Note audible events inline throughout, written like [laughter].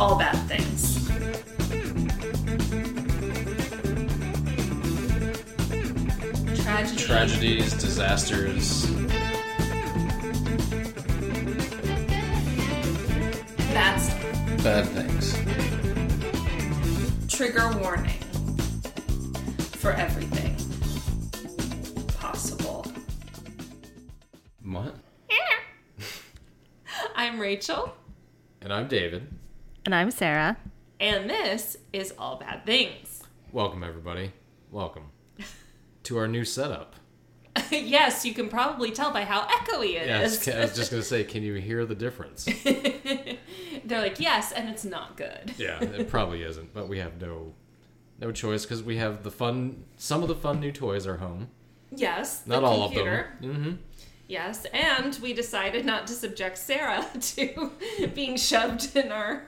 all bad things. Tragedy. Tragedies, disasters. That's Bad things. trigger warning for everything possible. What? Yeah. [laughs] I'm Rachel, And I'm David. And I'm Sarah. and this is All Bad Things. Welcome, everybody. Welcome [laughs] to our new setup. [laughs] yes, you can probably tell by how echoey it Yes, is. I was just going to say, can you hear the difference? [laughs] They're like, yes, and it's not good. yeah, it probably isn't, but we have no no choice because we have the fun. Some of the fun new toys are home. Yes, the Not all computer. of them. Mm-hmm. Yes, and we decided not to subject Sarah [laughs] to being shoved in our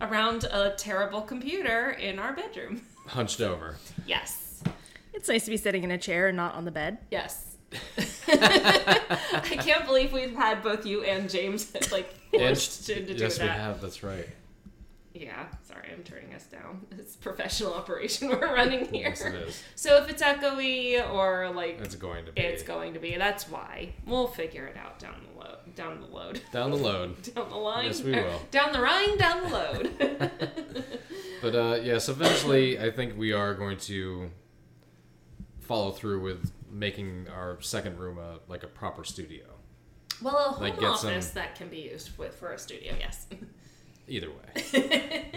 around a terrible computer in our bedroom. [laughs] Hunched over. Yes. It's nice to be sitting in a chair and not on the bed. Yes. [laughs] I can't believe we've had both you and James like forced to, to do yes, we have. That's right. Yeah, sorry, I'm turning us down. [laughs] It's professional operation [laughs] we're running here. Yes, it is. So if it's echoey or like It's going to be. it's going to be, that's why. We'll figure it out down the load. Down the load. [laughs] down the load. Down the line. Yes, we will. Down the Rhine, down the load. But uh, yes, eventually, I think we are going to follow through with making our second room a like a proper studio. well, a home Like, office some- that can be used with for a studio, yes. Either way,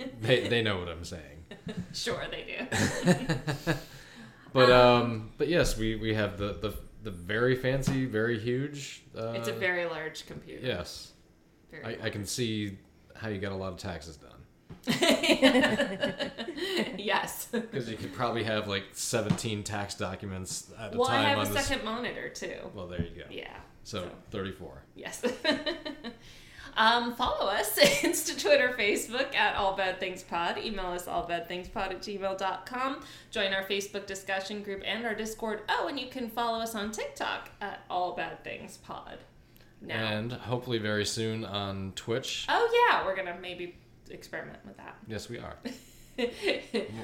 [laughs] they they know what I'm saying. sure, they do. [laughs] But um, but yes, we we have the the the very fancy, very huge. Uh, it's a very large computer. yes. Very I, I can see how you got a lot of taxes done [laughs] yes. because you could probably have like 17 tax documents at a time. Well, I have on a this. second monitor too. Well, there you go. Yeah. So 34. Yes. Um, follow us [laughs] Insta, Twitter, Facebook at All Bad Things Pod. Email us allbadthingspod at gmail.com. Join our Facebook discussion group and our Discord. Oh, and you can follow us on TikTok at All Bad Things Pod. Now. And hopefully very soon on Twitch. oh yeah, we're gonna maybe experiment with that. [laughs] Yes, we are.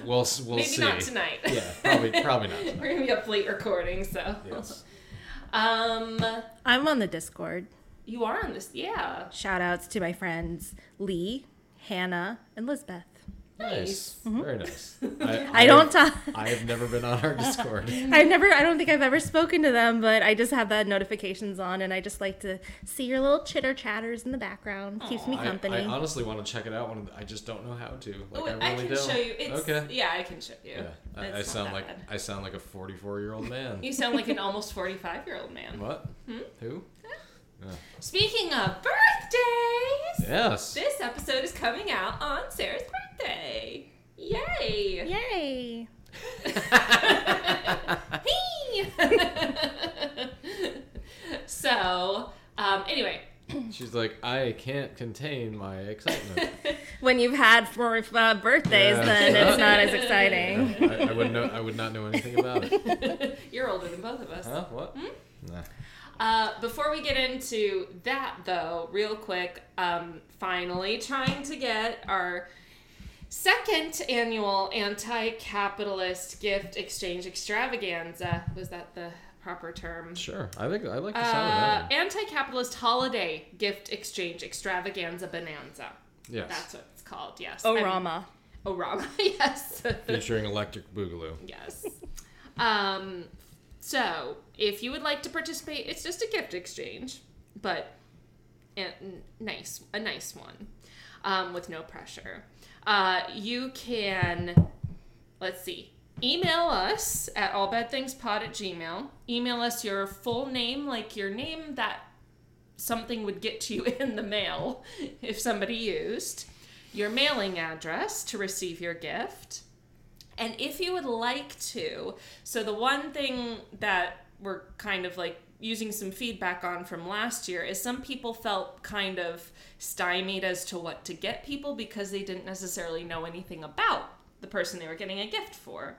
We'll s- we'll maybe see. not tonight. Yeah, probably probably not. [laughs] we're gonna be up late recording, so. Yes. Um, I'm on the Discord. You are on this, yeah. Shout outs to my friends Lee, Hannah, and Lisbeth. Nice. Very nice. [laughs] I, Mm-hmm. I don't talk. I have never been on our Discord. [laughs] I've never. I don't think I've ever spoken to them, but I just have the notifications on, and I just like to see your little chitter chatters in the background. Keeps me company. I honestly want to check it out. One of the, I just don't know how to. Like Oh, I I, can don't. show you. It's, okay. Yeah, I can show you. Yeah. I, I sound like bad. I sound like a 44 year old man. You sound like an almost 45 year old man. What? Hmm? Who? Speaking of birthdays, Yes. this episode is coming out on Sarah's birthday. Yay! Yay! [laughs] Hey! [laughs] so, um, anyway, [clears throat] She's like, I can't contain my excitement. [laughs] When you've had four uh, birthdays, Yeah. then it's not as exciting. I, I would know. I would not know anything about it. you're older than both of us. Huh? What? Hmm? Nah. Uh, before we get into that, though, real quick, um, finally trying to get our second annual anti-capitalist gift exchange extravaganza. Was that the proper term? Sure. I think I like the sound Uh, of that. anti-capitalist holiday gift exchange extravaganza bonanza. Yes. That's what it's called. Yes. I'm- Orama. [laughs] yes. Featuring Electric Boogaloo. Yes. Um, so, if you would like to participate, it's just a gift exchange, but a nice, a nice one, um, with no pressure. Uh, you can, let's see, email us at allbadthingspod at gmail. Email us your full name, like your name that something would get to you [laughs] in the mail if somebody used, your mailing address to receive your gift. And if you would like to, so the one thing that we're kind of like using some feedback on from last year is some people felt kind of stymied as to what to get people because they didn't necessarily know anything about the person they were getting a gift for.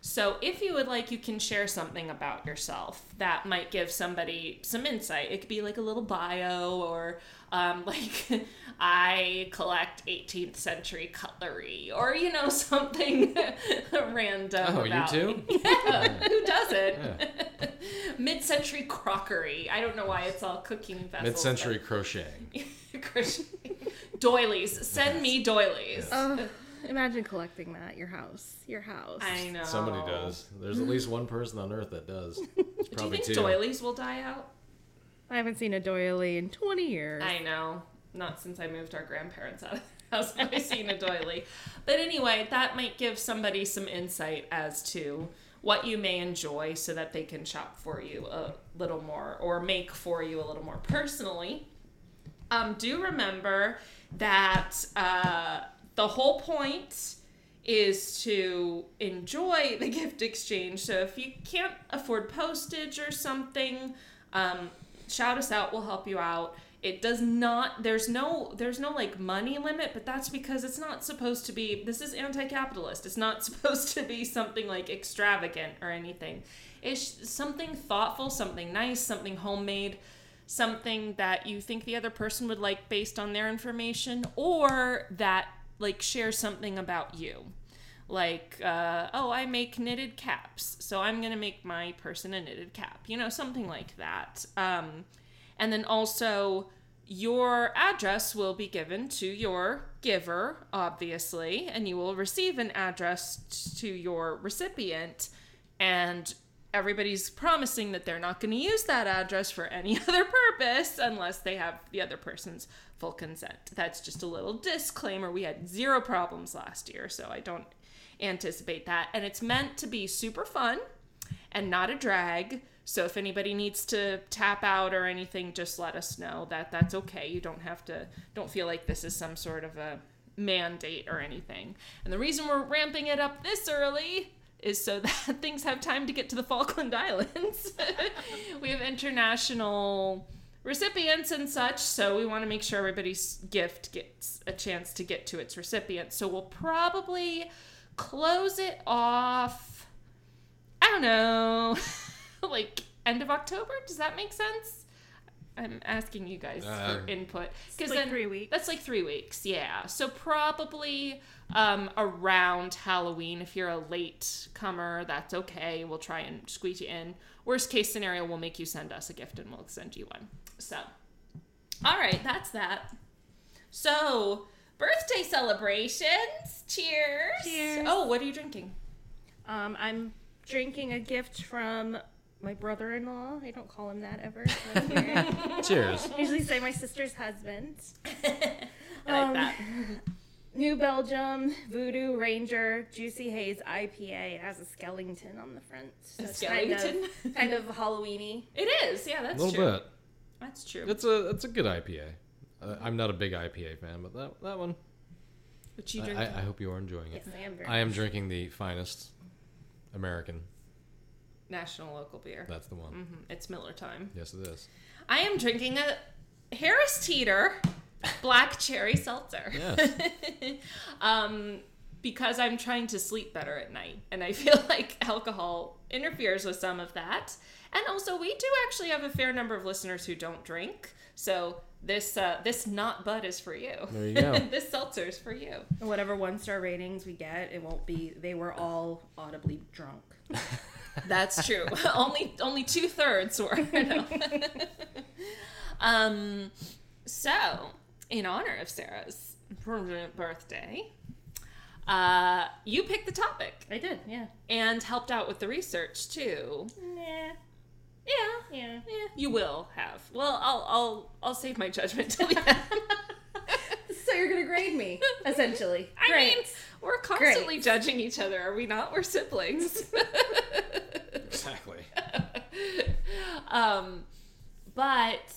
So if you would like, you can share something about yourself that might give somebody some insight. It could be like a little bio or um, [laughs] like I collect 18th century cutlery or you know [laughs] something [laughs] random. Oh, you too? me. Yeah, who doesn't? Yeah. Mid-century crockery. I don't know why it's all cooking vessels. Mid-century crochet. but- Crochet. doilies. Send me doilies. Oh, imagine collecting that at your house. Your house. I know. Somebody does. There's at least one person on Earth that does. It's Do you think two. doilies will die out? I haven't seen a doily in 20 years. I know. Not since I moved our grandparents out of the [laughs] house have I seen a doily. But anyway, that might give somebody some insight as to what you may enjoy so that they can shop for you a little more or make for you a little more personally. Um, do remember that uh, the whole point is to enjoy the [laughs] gift exchange. So if you can't afford postage or something, um, shout us out. We'll help you out. It does not. There's no. There's no like money limit, but that's because it's not supposed to be. This is anti-capitalist. It's not [laughs] supposed to be something like extravagant or anything. It's something thoughtful, something nice, something homemade something that you think the other person would like based on their information or that like shares something about you like uh, oh i make knitted caps so i'm gonna make my person a knitted cap you know something like that um, and then also your address will be given to your giver obviously and you will receive an address to your recipient and everybody's promising that they're not going to use that address for any [laughs] other purpose unless they have the other person's full consent. That's just a little disclaimer. We had zero problems last year, so I don't anticipate that. And it's meant to be super fun and not a drag. So if anybody needs to tap out or anything, just let us know that that's okay. You don't have to don't feel like this is some sort of a mandate or anything. And the reason we're ramping it up this early is so [laughs] that things have time to get to the Falkland [laughs] Islands. [laughs] we have international recipients and such, so we want to make sure everybody's gift gets a chance to get to its recipient. So we'll probably close it off. I don't know, [laughs] like end of October. Does that make sense? I'm asking you guys Uh, for input because like then three weeks. That's like three weeks, yeah. So probably um, around Halloween. If you're a late comer, that's okay. We'll try and squeeze you in. Worst case scenario, we'll make you send us a gift and we'll send you one. So, all right, that's that. So, birthday celebrations. Cheers. Cheers. Oh, what are you drinking? Um, I'm drinking a gift from my brother-in-law. I don't call him that ever. so. [laughs] Cheers. I usually say my sister's husband. [laughs] I like Um, that. New Belgium Voodoo Ranger Juicy Haze IPA. It has a skeleton on the front. So A it's kind of- skeleton? Kind of, Halloweeny. It is. Yeah, that's A little true. bit. That's true. It's a it's a good IPA. Uh, I'm not a big IPA fan, but that that one. What you I, drinking? I, I hope you are enjoying it. Yes, I am very. I am drinking the finest American. National local beer. That's the one. hmm It's Miller time. Yes, it is. I am drinking a Harris Teeter black cherry seltzer. Yes. [laughs] um, because I'm trying to sleep better at night, and I feel [laughs] like alcohol interferes with some of that. And also, we do actually have a fair number of listeners who don't drink, so this uh, this not bud is for you. There you go. [laughs] this seltzer is for you. Whatever one star ratings we get, it won't be. They were all audibly drunk. [laughs] That's true. [laughs] only only two thirds were. No. um, so in honor of Sarah's birthday, uh, you picked the topic I did, yeah. and helped out with the research too. Nah, Yeah. yeah. Yeah, you will have. Well, I'll I'll I'll save my judgment till the [laughs] end. So you're gonna grade me, essentially. [laughs] I Great. mean, we're constantly judging each other, are we not? We're siblings. [laughs] exactly. um, but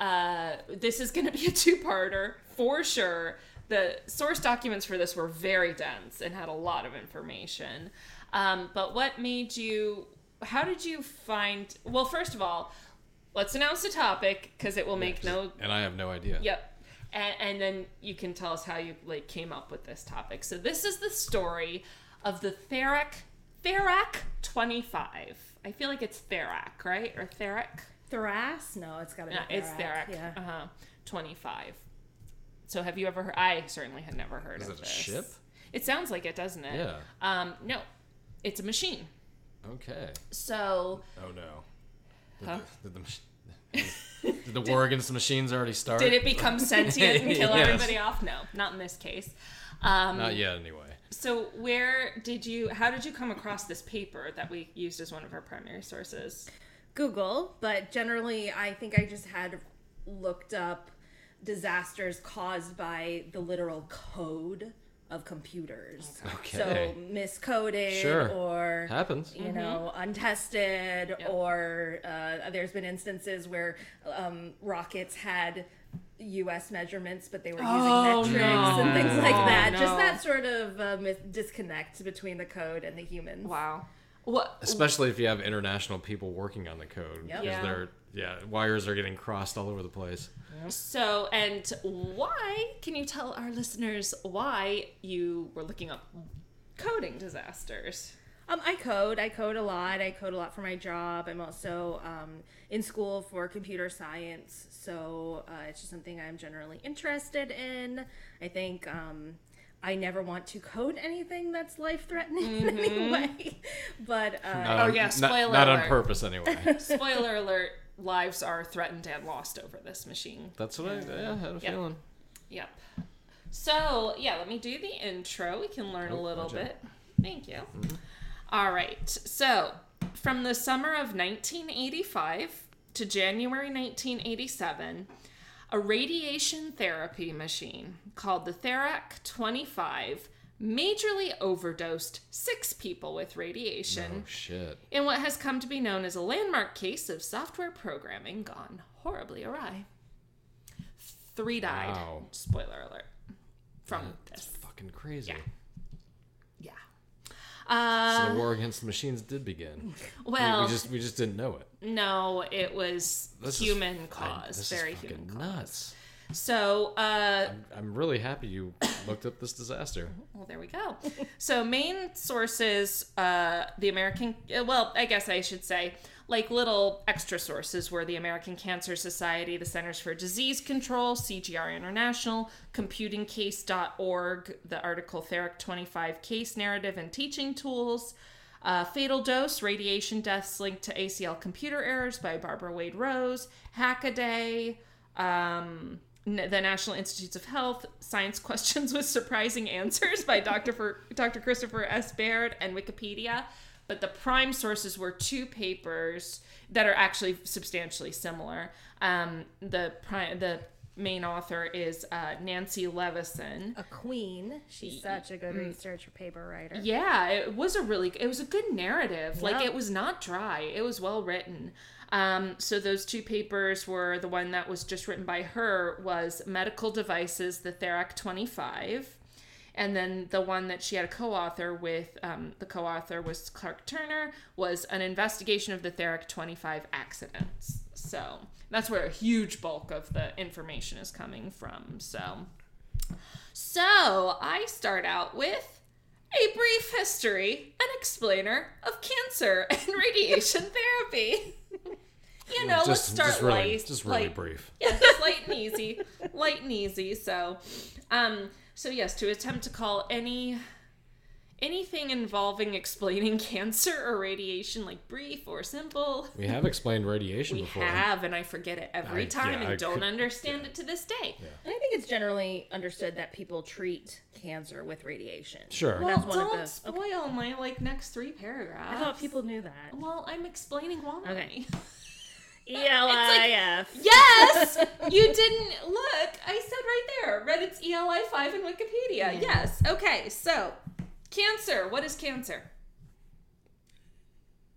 uh, this is going to be a two-parter for sure. The source documents for this were very dense and had a lot of information. Um, but what made you? How did you find? Well, first of all, let's announce the topic because it will make no And I have no idea. Yep. And, and then you can tell us how you like came up with this topic. So this is the story of the Theric Therac 25. I feel like it's Therac, right? Or Therac? Thras? No, it's gotta be. Yeah, it's Therac. Yeah. Uh huh. 25. So have you ever heard? I certainly had never heard Is of it a this. ship? It sounds like it, doesn't it? Yeah. Um, no, it's a machine. Okay. So Oh no. Did, Huh? the, did, the, mach- [laughs] did the war against the machines already start? did it become sentient and [laughs] kill Yes. everybody off? No, not in this case. Um, Not yet, anyway. So where did you? How did you come across this paper that we used as one of our primary sources? Google, but generally, I think I just had looked up disasters caused by the literal code of computers. Okay. So miscoded Sure. or Happens. you know untested Yep. or uh, there's been instances where um, rockets had U.S. measurements, but they were using Oh, metrics no. and things like Oh, that. no. Just that sort of uh, mis- disconnect between the code and the humans. Wow. What? Especially if you have international people working on the code. Yep. Because Yeah. they're yeah, wires are getting crossed all over the place. So, and why? Can you tell our listeners why you were looking up coding disasters? Um, I code. I code a lot. I code a lot for my job. I'm also um, in school for computer science, so uh, it's just something I'm generally interested in. I think um, I never want to code anything that's life threatening in [laughs] any way, but uh, Not Oh, on- yeah, not- spoiler Not, on purpose, anyway. [laughs] Spoiler alert: lives are threatened and lost over this machine. That's what I, yeah, I had a Yep. feeling. Yep. So, yeah, let me do the intro. We can learn a Oh, little gotcha. bit. Thank you. All right. So, from the summer of 1985 to January 1987, a radiation therapy machine called the Therac 25 majorly overdosed six people with radiation Oh shit. in what has come to be known as a landmark case of software programming gone horribly awry. Three died. Wow. Spoiler alert. From That's this. fucking crazy. Yeah. Yeah. Uh, So the war against the machines did begin. Well, we, just we just didn't know it. no, it was This is- human I- cause. this very is fucking human cause. So, uh, I'm, I'm really happy you looked up this disaster. Well, there we go. so, main sources, uh, the American, uh, well, I guess I should say, like little extra sources were the American Cancer Society, the Centers for Disease Control, CGR International, computingcase.org, the article Therac 25 Case Narrative and Teaching Tools, uh, Fatal Dose, Radiation Deaths Linked to ACL Computer Errors by Barbara Wade Rose, Hackaday, um, the National Institutes of Health, Science Questions with Surprising Answers by Dr. For, Dr. Christopher S. Baird, and Wikipedia. But the prime sources were two papers that are actually substantially similar. Um, the prime, the main author is uh, Nancy Leveson. a queen. She's such a good research paper writer. Yeah, it was a really it was a good narrative. Like it was not dry. It was well written. Um, so those two papers were the one that was just written by her was Medical Devices, the Therac 25. And then the one that she had a co-author with, um, the co-author was Clark Turner, was an investigation of the Therac 25 accidents. So that's where a huge bulk of the information is coming from. So, so I start out with a brief history and explainer of cancer and [laughs] radiation therapy. You know, let's start just really, light, just really light- brief. yeah, just light and easy, light and easy. So, um, so yes, to attempt to call any anything involving explaining [laughs] cancer or radiation like brief or simple. We have explained radiation before. We before. have, and I forget it every I- time yeah, and I don't could- understand it to this day. And I think it's generally understood that people treat cancer with radiation. Sure. Well, That's one of don't the- spoil my like next three paragraphs. I thought people knew that. Well, I'm explaining why. Okay. [laughs] ELIF. [laughs] Yes, you didn't look. I said right there. Reddit's ELI five in Wikipedia. Yes. Okay. So, cancer. What is cancer?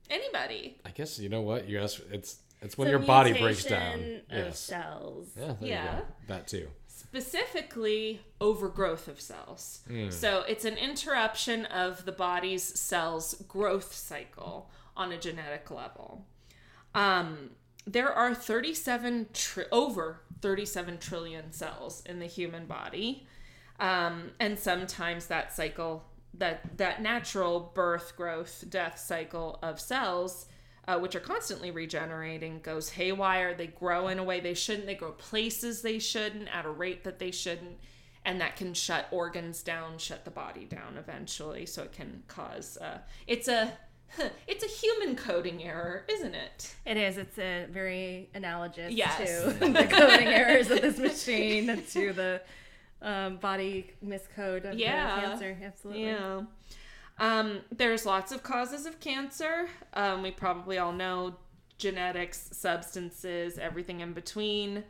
Anybody? I guess you know what you asked. It's it's It's when a your body breaks down. Of Yes. cells. Yeah. There Yeah. You go. That too. Specifically, overgrowth of cells. So it's an interruption of the body's cells' growth cycle on a genetic level. Um, there are 37 tri- over 37 trillion cells in the human body, um, and sometimes that cycle that that natural birth, growth, death cycle of cells, uh, which are constantly regenerating, goes haywire. They grow in a way they shouldn't. They grow places they shouldn't at a rate that they shouldn't, and that can shut organs down, shut the body down eventually. So it can cause. Uh, it's a it's a human coding error, isn't it? It is. It's a very analogous Yes. to [laughs] the coding errors of this machine and to the um, body miscode of Yeah. cancer. Absolutely. Yeah. Um, there's lots of causes of cancer. Um, we probably all know genetics, substances, everything in between.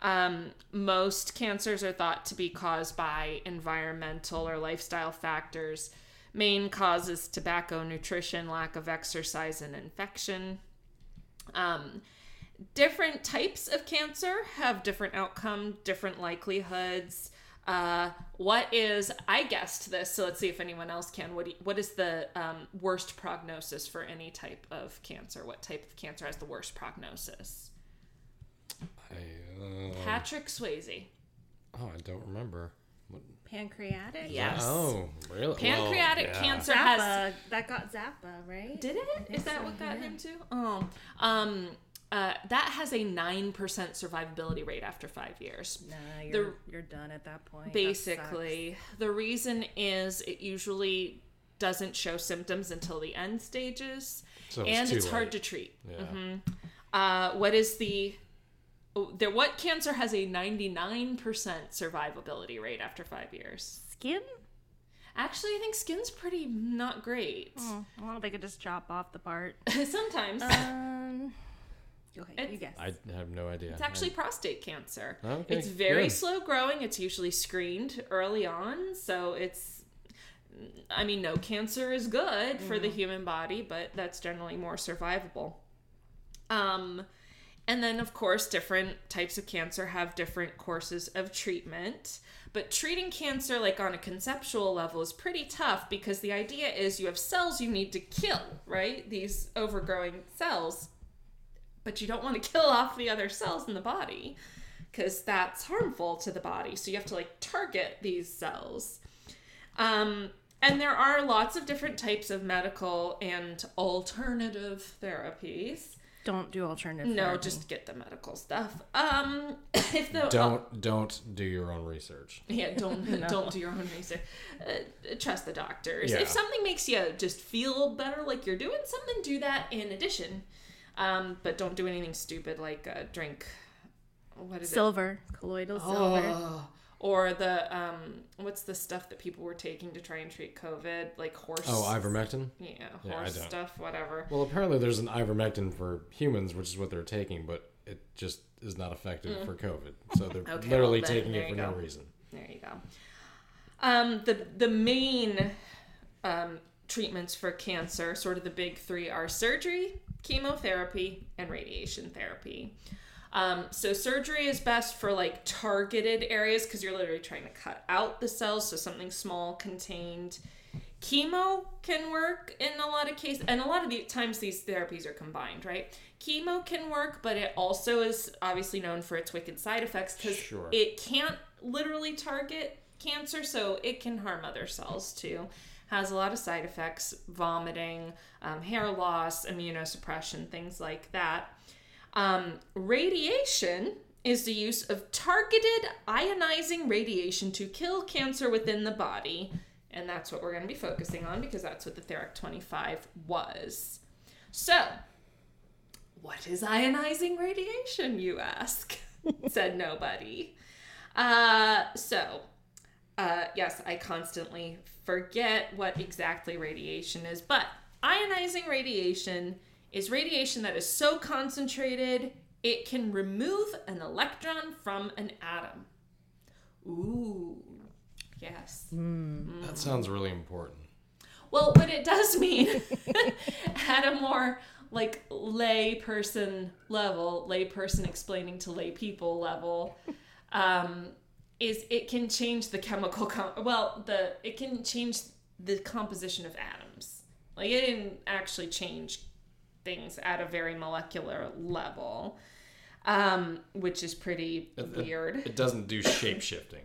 Um, most cancers are thought to be caused by environmental or lifestyle factors. Main causes tobacco, nutrition, lack of exercise, and infection. Um, different types of cancer have different outcome, different likelihoods. Uh, what is I guessed this, so let's see if anyone else can. What do what is the um, worst prognosis for any type of cancer? What type of cancer has the worst prognosis? I, uh, Patrick Swayze. oh, I don't remember. What- Pancreatic. Yes. Oh, really? Pancreatic Well, yeah. cancer has That got Zappa, right? Did it? Is that so, what got yeah. him too? Oh, um, uh, that has a nine percent survivability rate after five years. Nah, you're, you're done at that point. That Basically, the reason is it usually doesn't show symptoms until the end stages, So it's and too it's hard to treat. Yeah. Uh, what is the there? What cancer has a ninety nine percent survivability rate after five years? Skin? Actually, I think skin's pretty not great. Oh, well, they could just chop off the part. [laughs] Sometimes Um, go ahead. You guess. I have no idea. It's actually prostate cancer. Okay, it's very good. slow growing. It's usually screened early on, so it's I mean no cancer is good for the human body, but that's generally more survivable. Um and then of course different types of cancer have different courses of treatment. But treating cancer like on a conceptual level is pretty tough because the idea is you have cells you need to kill, right? These overgrowing cells but you don't want to [laughs] kill off the other cells in the body because that's harmful to the body. So you have to like target these cells. Um, and there are lots of different types of medical and alternative therapies. Don't do alternative. No, therapy. just get the medical stuff. Um, [coughs] if the Don't don't do your own research. yeah, don't [laughs] don't do your own research. Uh, trust the doctors. Yeah. If something makes you just feel better, like you're doing something, do that in addition. Um, but don't do anything stupid like uh, drink. What is silver, colloidal it? silver. Or the um, what's the stuff that people were taking to try and treat COVID? Like horse. Oh, ivermectin. Yeah, Yeah, horse don't. stuff, whatever. Well, apparently there's an ivermectin for humans, which is what they're taking, but it just is not effective for COVID. So they're Mm. Okay, literally well, taking it for no reason. There you go. Um, the the main um, treatments for cancer, sort of the big three, are surgery, chemotherapy, and radiation therapy. Um, so surgery is best for like targeted areas because you're literally trying to cut out the cells, so something small, contained. Chemo can work in a lot of cases, and a lot of the times these therapies are combined, right? Chemo can work, but it also is obviously known for its wicked side effects because Sure. it can't literally target cancer, so it can harm other cells too. Has a lot of side effects, vomiting, um, hair loss, immunosuppression, things like that. Um, radiation is the use of targeted ionizing radiation to kill cancer within the body. And that's what we're going to be focusing on because that's what the Therac 25 was. So, what is ionizing radiation, you ask? [laughs] Said nobody. Uh, so, uh, yes, I constantly forget what exactly radiation is, but ionizing radiation is radiation that is so concentrated it can remove an electron from an atom. Ooh, yes. That sounds really important. Well, what it does [laughs] mean at a more like lay person level, lay person explaining to lay people level, um, is it can change the chemical com- well the it can change the composition of atoms. Like it didn't actually change things at a very molecular level, um, which is pretty It- it- weird. It doesn't do shape shifting.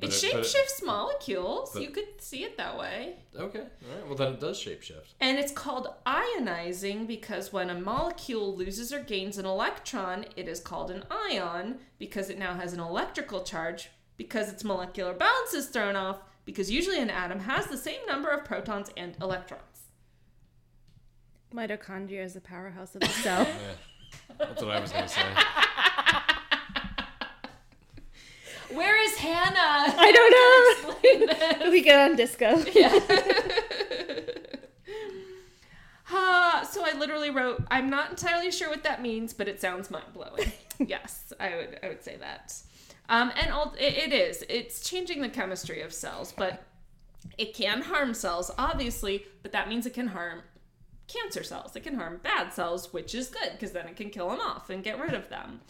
It it- but it- shapeshifts molecules. but- you could see it that way. Okay. All right. Well, then it does shapeshift. And it's called ionizing because when a molecule loses or gains an electron, it is called an ion because it now has an electrical charge because its molecular balance is thrown off because usually an atom has the same number of protons and electrons. Mitochondria is the powerhouse of the [laughs] cell. Yeah. That's what I was gonna say. [laughs] Where is Hannah? I don't [laughs] know. We get on disco. Yeah. Uh, so I literally wrote, I'm not entirely sure what that means, but it sounds mind blowing. yes, I would I would say that. Um, and all, it, it is. It's changing the chemistry of cells, but it can harm cells, obviously, but that means it can harm cancer cells. It can harm bad cells, which is good because then it can kill them off and get rid of them.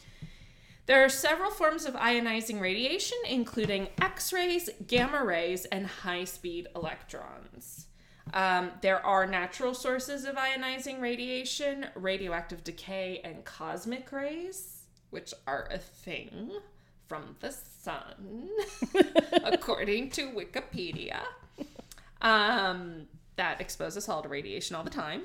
There are several forms of ionizing radiation, including X rays, gamma rays, and high speed electrons. Um, there are natural sources of ionizing radiation, radioactive decay, and cosmic rays, which are a thing from the sun, [laughs] according to Wikipedia. Um, that expose us all to radiation all the time.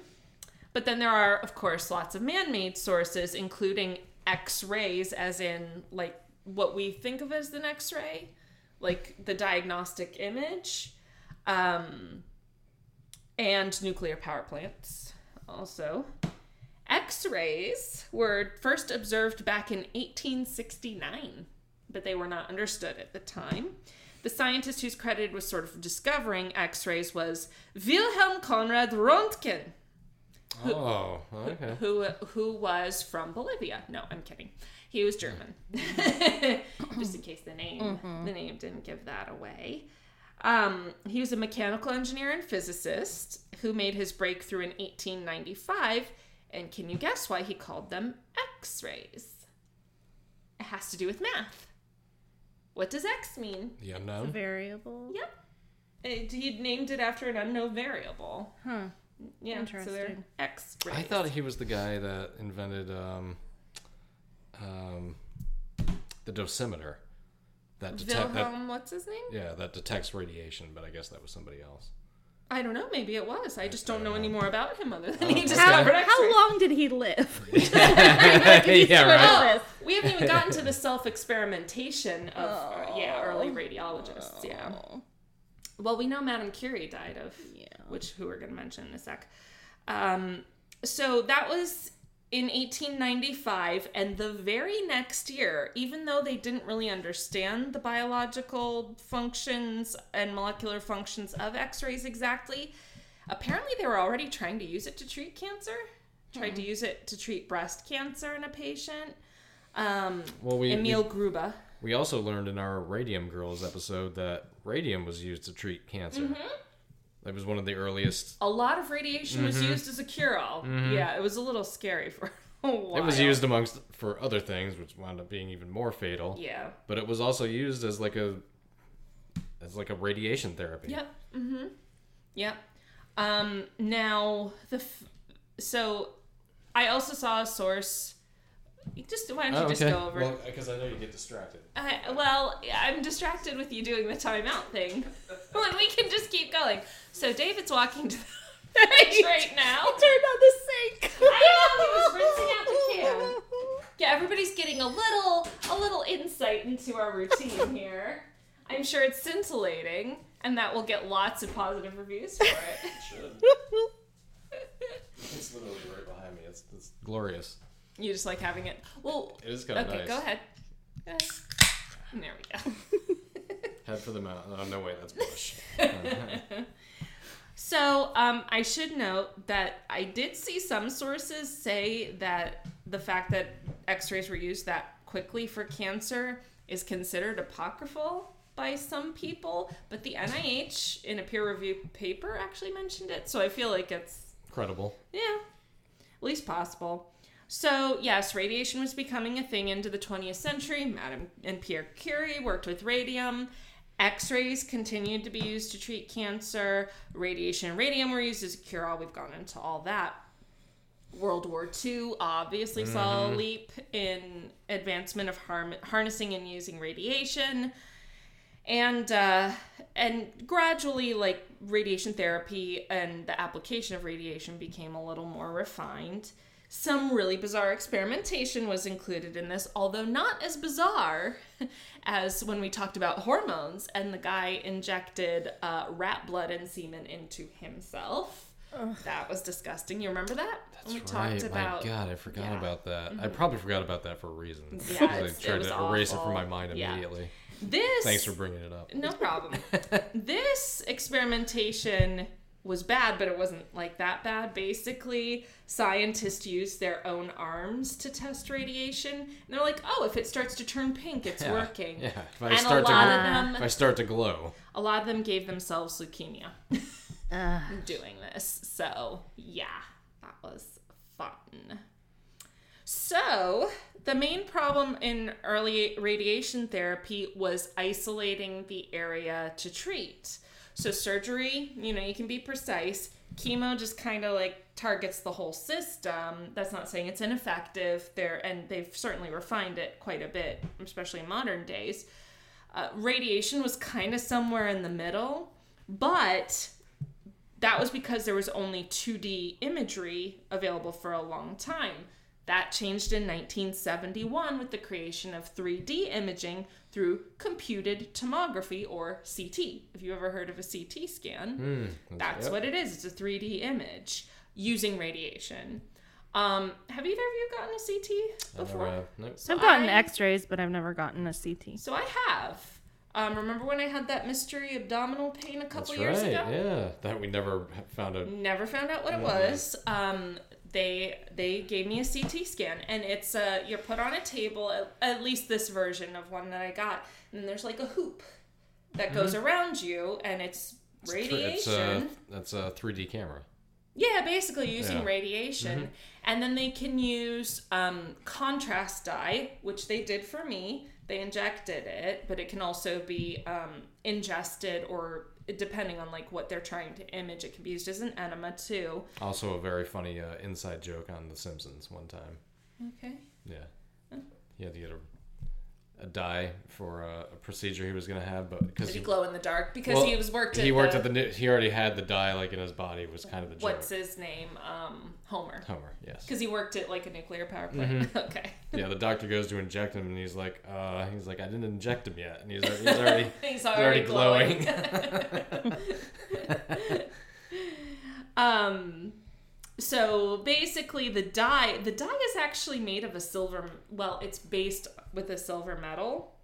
But then there are, of course, lots of man made sources, including X rays, as in like what we think of as an X ray, like the diagnostic image, um, and nuclear power plants also. X rays were first observed back in 1869, but they were not understood at the time. The scientist who's credited with sort of discovering X rays was Wilhelm Conrad Röntgen Oh. Okay. who who was from Bolivia. No, I'm kidding. He was German. [laughs] Just in case the name the name didn't give that away. Um, he was a mechanical engineer and physicist who made his breakthrough in 1895. And can you guess why he called them X-rays? It has to do with math. What does X mean? The unknown. Variable. Yep. It, he named it after an unknown variable. Huh. Yeah, so they're Interesting. X-rays. I thought he was the guy that invented um, um, the dosimeter. That detect that, Wilhelm, what's his name? yeah, that detects radiation, but I guess that was somebody else. I don't know. Maybe it was. I just don't know any more about him other than Oh, he okay. discovered How, X-rays. how long did he live? [laughs] [laughs] [laughs] yeah, right. Oh, we haven't even gotten to the self-experimentation of uh, yeah early radiologists. Yeah. Well, we know Madame Curie died of Yeah. which who we're going to mention in a sec. Um, so that was in 1895, and the very next year, even though they didn't really understand the biological functions and molecular functions of X-rays exactly, apparently they were already trying to use it to treat cancer. Tried to use it to treat breast cancer in a patient. Um, Well, we, Emil we Grubbe. we also learned in our Radium Girls episode that radium was used to treat cancer. Mm-hmm. That was one of the earliest. A lot of radiation was Mm-hmm. used as a cure-all. Yeah, it was a little scary [laughs] for a while. It was used amongst for other things, which wound up being even more fatal. Yeah. But it was also used as like a as like a radiation therapy. Yep. Mm-hmm. Yep. Um, now the f- so I also saw a source. Just why don't you Oh, just okay. go over? Well, because I know you get distracted. I, well, I'm distracted with you doing the timeout thing. [laughs] when we can just keep going. So David's walking to the [laughs] fridge right now. Turned on the sink. I know, he was rinsing out the can. [laughs] Yeah, everybody's getting a little a little insight into our routine here. I'm sure it's scintillating, and that will get lots of positive reviews for it. Should. It's literally right behind me. It's, it's glorious. You just like having it. Well, It is kind of okay, nice. go ahead. Go ahead. There we go. [laughs] Head for the mouth. Oh no, wait, that's Bush. [laughs] So, um, I should note that I did see some sources say that the fact that X-rays were used that quickly for cancer is considered apocryphal by some people, but the NIH in a peer-reviewed paper actually mentioned it. So I feel like it's Credible. yeah, at least possible. So, yes, radiation was becoming a thing into the 20th century. Madame and Pierre Curie worked with radium. X rays continued to be used to treat cancer. Radiation and radium were used as a cure all. We've gone into all that. World War II obviously saw a leap in advancement of harm- harnessing and using radiation. and uh, and gradually like radiation therapy and the application of radiation became a little more refined some really bizarre experimentation was included in this although not as bizarre [laughs] as when we talked about hormones and the guy injected uh, rat blood and semen into himself that was disgusting you remember that That's we right. My God, I forgot Yeah. Mm-hmm. about that. I probably forgot about that for a reason. Yeah, 'Cause it's- I it tried was to erase it from my mind Yeah. immediately. this Thanks for bringing it up. No problem. [laughs] this experimentation was bad, but it wasn't like that bad. Basically, scientists used their own arms to test radiation, and they're like, "Oh, if it starts to turn pink, it's Yeah, working." Yeah. If I And a start to lot gl- of them, if I start to glow, a lot of them gave themselves leukemia [laughs] Ugh. doing this. So yeah, that was fun. So, the main problem in early radiation therapy was isolating the area to treat. So, surgery, you know, you can be precise. Chemo just kind of like targets the whole system. That's not saying it's ineffective. There, and they've certainly refined it quite a bit, especially in modern days. Uh, radiation was kind of somewhere in the middle, but that was because there was only 2D imagery available for a long time. That changed in 1971 with the creation of 3D imaging through computed tomography or CT. If you ever heard of a CT scan? Hmm, That's yep. what it is. It's a 3D image using radiation. Um, have either of you gotten a CT before? never have. Nope. So I've gotten I- X-rays, but I've never gotten a CT. So I have. Um, remember when I had that mystery abdominal pain a couple That's years right. ago? Yeah. That we never found out. Never found out what it Mhm. was. Um, they they gave me a CT scan, and it's uh, you're put on a table. At, at least this version of one that I got, and there's like a hoop that goes around you, and it's It's radiation. It's a, that's a 3D camera. Yeah, basically using Yeah. radiation. And then they can use um, contrast dye, which they did for me. They injected it, but it can also be um, ingested or depending on like what they're trying to image, it can be used as an enema too. Also, a very funny uh, inside joke on The Simpsons one time. Okay. Yeah. He had to get a, a dye for a, a procedure he was going to have, but because Did he glow in the dark? Because well, he was worked at he worked the, at the he already had the dye like in his body was kind of the joke. what's his name? Um, Homer. Homer, yes. Because he worked at like a nuclear power plant. Mm-hmm. [laughs] okay. Yeah, the doctor goes to inject him, and he's like, uh, he's like, I didn't inject him yet, and he's, he's already, [laughs] He's he's already, already glowing. glowing. [laughs] Um, so basically, the dye the dye is actually made of a silver. Well, it's based with a silver metal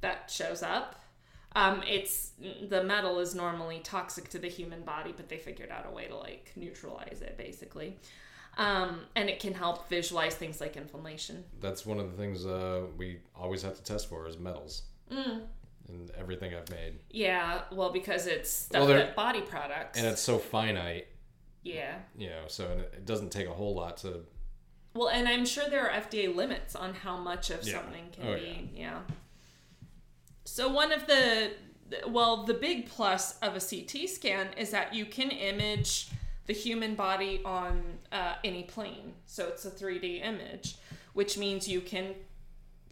that shows up. Um, it's the metal is normally toxic to the human body, but they figured out a way to like neutralize it, basically. Um, and it can help visualize things like inflammation. That's one of the things uh, we always have to test for is metals Mm. in everything I've made, Yeah, well, because it's stuff Well, that body products. and it's so finite, yeah. you know, so and it doesn't take a whole lot to. Well, and I'm sure there are FDA limits on how much of Yeah. something can Oh, be. Yeah. So one of the well, the big plus of a CT scan is that you can image the human body on uh, any plane. So it's a 3D image, which means you can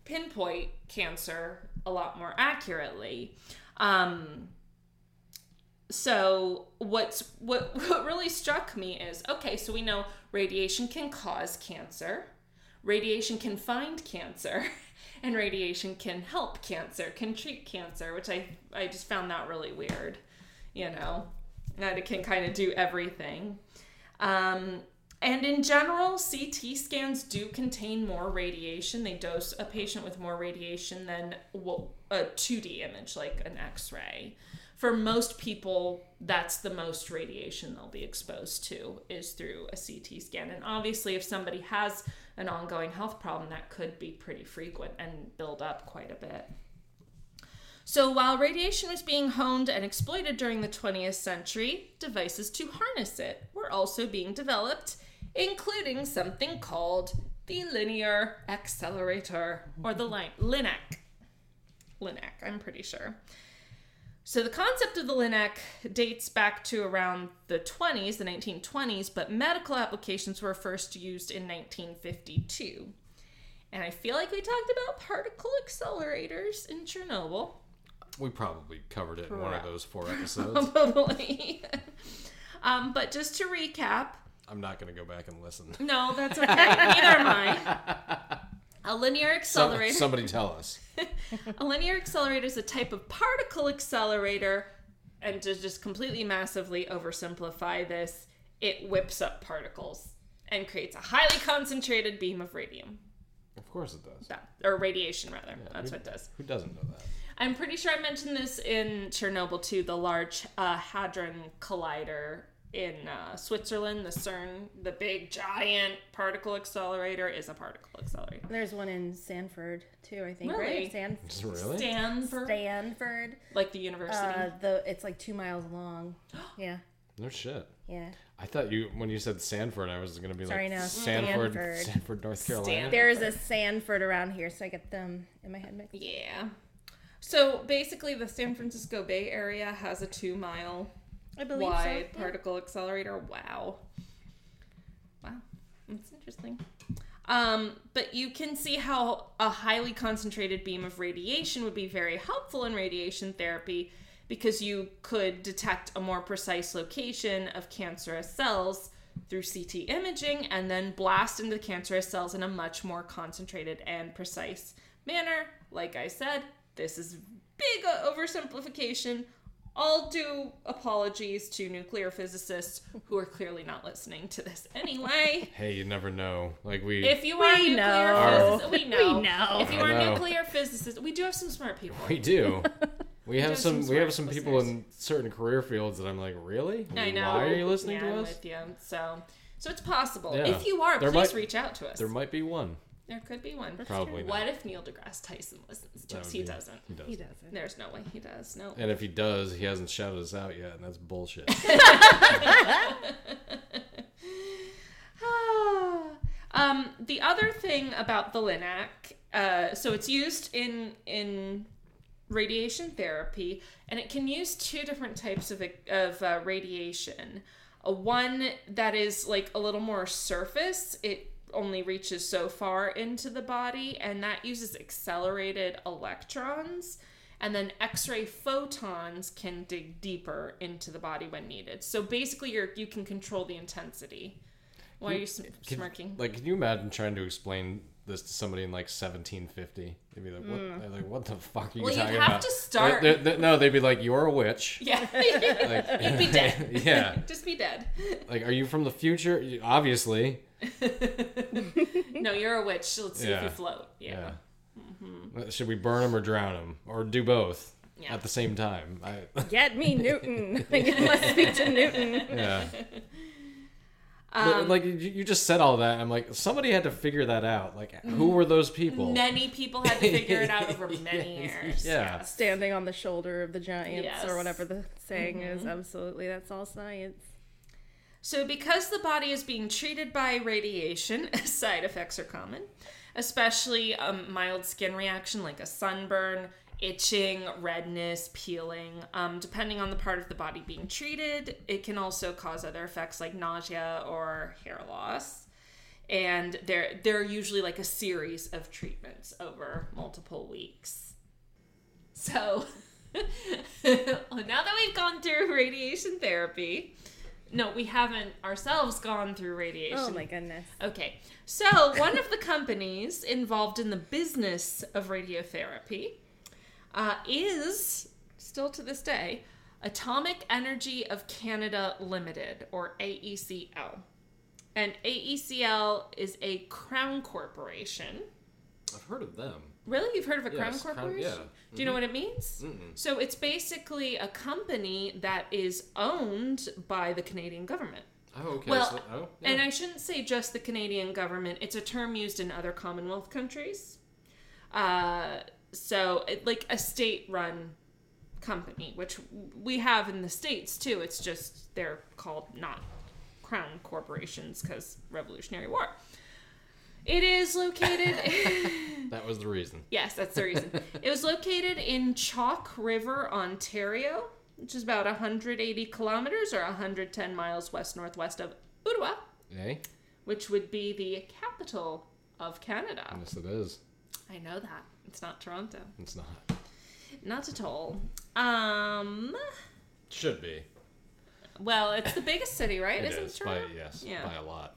pinpoint cancer a lot more accurately. Um, so what's what [laughs] what really struck me is okay so we know radiation can cause cancer radiation can find cancer [laughs] and radiation can help cancer can treat cancer which i i just found that really weird you know that it can kind of do everything um and in general, CT scans do contain more radiation. They dose a patient with more radiation than what a 2D image, like an X ray. For most people, that's the most radiation they'll be exposed to is through a CT scan. And obviously, if somebody has an ongoing health problem, that could be pretty frequent and build up quite a bit. So, while radiation was being honed and exploited during the 20th century, devices to harness it were also being developed, including something called the linear accelerator, or the LINAC. LINAC, I'm pretty sure. So, the concept of the LINAC dates back to around the 20s, the 1920s, but medical applications were first used in 1952. And I feel like we talked about particle accelerators in Chernobyl. We probably covered it in one of those four [laughs] episodes. Probably. [laughs] um, but just to recap, I'm not gonna go back and listen. no, that's okay. Neither am I. [laughs] A linear Some- accelerator. somebody tell us. [laughs] A linear accelerator is a type of particle accelerator, and to just completely massively oversimplify this, it whips up particles and creates a highly concentrated beam of radium. Of course it does. That, or radiation, rather. That's who- what it does. Who doesn't know that? I'm pretty sure I mentioned this in Chernobyl too, the Large uh, Hadron Collider in uh, Switzerland, the CERN, the big giant particle accelerator is a particle accelerator. There's one in Sanford too, I think. Really? Right? San- Just really? Stanford, Stanford. like the university. Uh, the it's like two miles long. [gasps] Yeah, No shit. yeah. I thought you when you said Sanford, I was gonna be Sorry, like no, Sanford, Stanford. Sanford, North Carolina. Stanford. There is a Sanford around here, so I get them in my head mixed. Yeah. So basically, the San Francisco Bay Area has a two mile I believe wide so. yeah. particle accelerator. Wow. Wow. That's interesting. Um, but you can see how a highly concentrated beam of radiation would be very helpful in radiation therapy because you could detect a more precise location of cancerous cells through CT imaging and then blast into the cancerous cells in a much more concentrated and precise manner. Like I said, this is big oversimplification. All due apologies to nuclear physicists who are clearly not listening to this anyway. [laughs] Hey, you never know. Like we If you are We nuclear know. physicist, we know. We know. If you I are know. nuclear physicist, we do have some smart people. we do. [laughs] We have have some, some we have some people in certain career fields that I'm like, really? I know. Why are you listening yeah, to I'm us? with you. So, so it's possible. Yeah. If you are, There please might- reach out to us. There might be one. There could be one. Probably not. What if Neil deGrasse Tyson listens to us? He doesn't. He does. He doesn't. There's no way he does. No. And if he does, he hasn't shouted us out yet, and that's bullshit. [laughs] [sighs] um, the other thing about the Linac, uh, so it's used in in radiation therapy, and it can use two different types of of uh, radiation. A one that is like a little more surface. It only reaches so far into the body, and that uses accelerated electrons. And then X-ray photons can dig deeper into the body when needed. So basically, you're you can control the intensity. Why are you sm- Can- smirking? Like, can you imagine trying to explain this to somebody in like 1750? They'd be like, what, they're like, what the fuck are you Mm. Well, talking have about? to start- They're- they're- no, they'd be like, you're a witch. Yeah, [laughs] Like, [laughs] you'd be dead. [laughs] yeah. Just be dead. Like, are you from the future? Obviously. No, you're a witch. Let's see if you float. Yeah. Yeah. Should we burn him or drown him? Or do both Yeah. at the same time? I, Get me Newton. Let's speak to Newton. yeah. Um, like, you, you just said all that. I'm like, somebody had to figure that out. Like, who mm-hmm. were those people? Many people had to figure it out over [laughs] many years. Yeah. yes. Standing on the shoulder of the giants, Yes. or whatever the saying is. Mm-hmm. Absolutely, that's all science. So, because the body is being treated by radiation, [laughs] side effects are common, especially a mild skin reaction like a sunburn, itching, redness, peeling. Um, depending on the part of the body being treated, it can also cause other effects like nausea or hair loss. And they're, they're usually like a series of treatments over multiple weeks. So, [laughs] now that we've gone through radiation therapy, no, we haven't ourselves gone through radiation. Oh my goodness. Okay, so one of the companies involved in the business of radiotherapy uh, is still to this day Atomic Energy of Canada Limited, or AECL. And AECL is a crown corporation. I've heard of them. Really? You've heard of a crown Yes, crown- corporation? yeah. Mm-hmm. Do you know what it means? So it's basically a company that is owned by the Canadian government. Oh, okay. Well, so, oh, yeah. And I shouldn't say just the Canadian government. It's a term used in other Commonwealth countries. Uh, so, like a state-run company, which we have in the states too. It's just they're called not crown corporations because Revolutionary War. It is located. [laughs] that was the reason. yes, that's the reason. it was located in Chalk River, Ontario, which is about 180 kilometers or 110 miles west northwest of Ottawa Eh? which would be the capital of Canada. Yes, it is. I know that. It's not Toronto. It's not. not at all. Um, Should be. well, it's the biggest city, right? It Isn't is by Toronto? yes, Yeah. by a lot.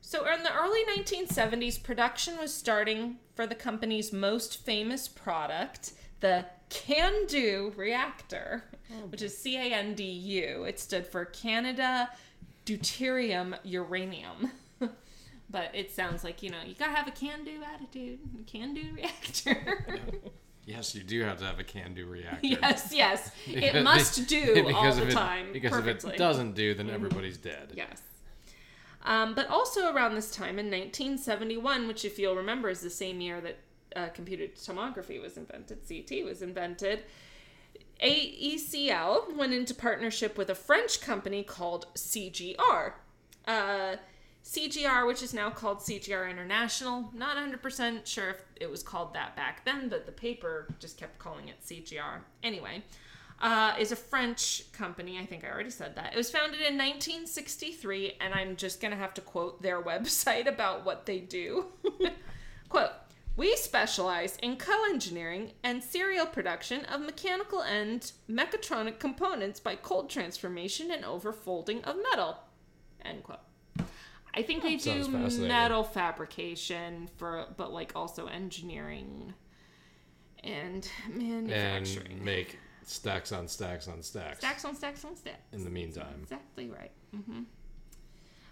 So in the early 1970s, production was starting for the company's most famous product, the CANDU reactor, which is C-A-N-D-U. It stood for Canada Deuterium Uranium. But it sounds like, you know, you gotta have a can-do attitude. Can-do [laughs] reactor. Yes, you do have to have a can-do reactor. [laughs] yes, yes. [laughs] It must do all the it- time Because perfectly. if it doesn't do, then everybody's dead. Yes. Um, but also around this time in 1971, which if you'll remember is the same year that uh, computed tomography was invented, CT was invented, AECL went into partnership with a French company called CGR. Uh, CGR, which is now called CGR International. Not 100% sure if it was called that back then, but the paper just kept calling it CGR. Anyway, uh, is a French company. I think I already said that. It was founded in 1963, and I'm just going to have to quote their [laughs] website about what they do. [laughs] quote, we specialize in co-engineering and serial production of mechanical and mechatronic components by cold transformation and overfolding of metal. End quote. I think they do metal fabrication for, but like also engineering and manufacturing. And make stacks on stacks on stacks. stacks on stacks on stacks. In the meantime. Exactly right. hmm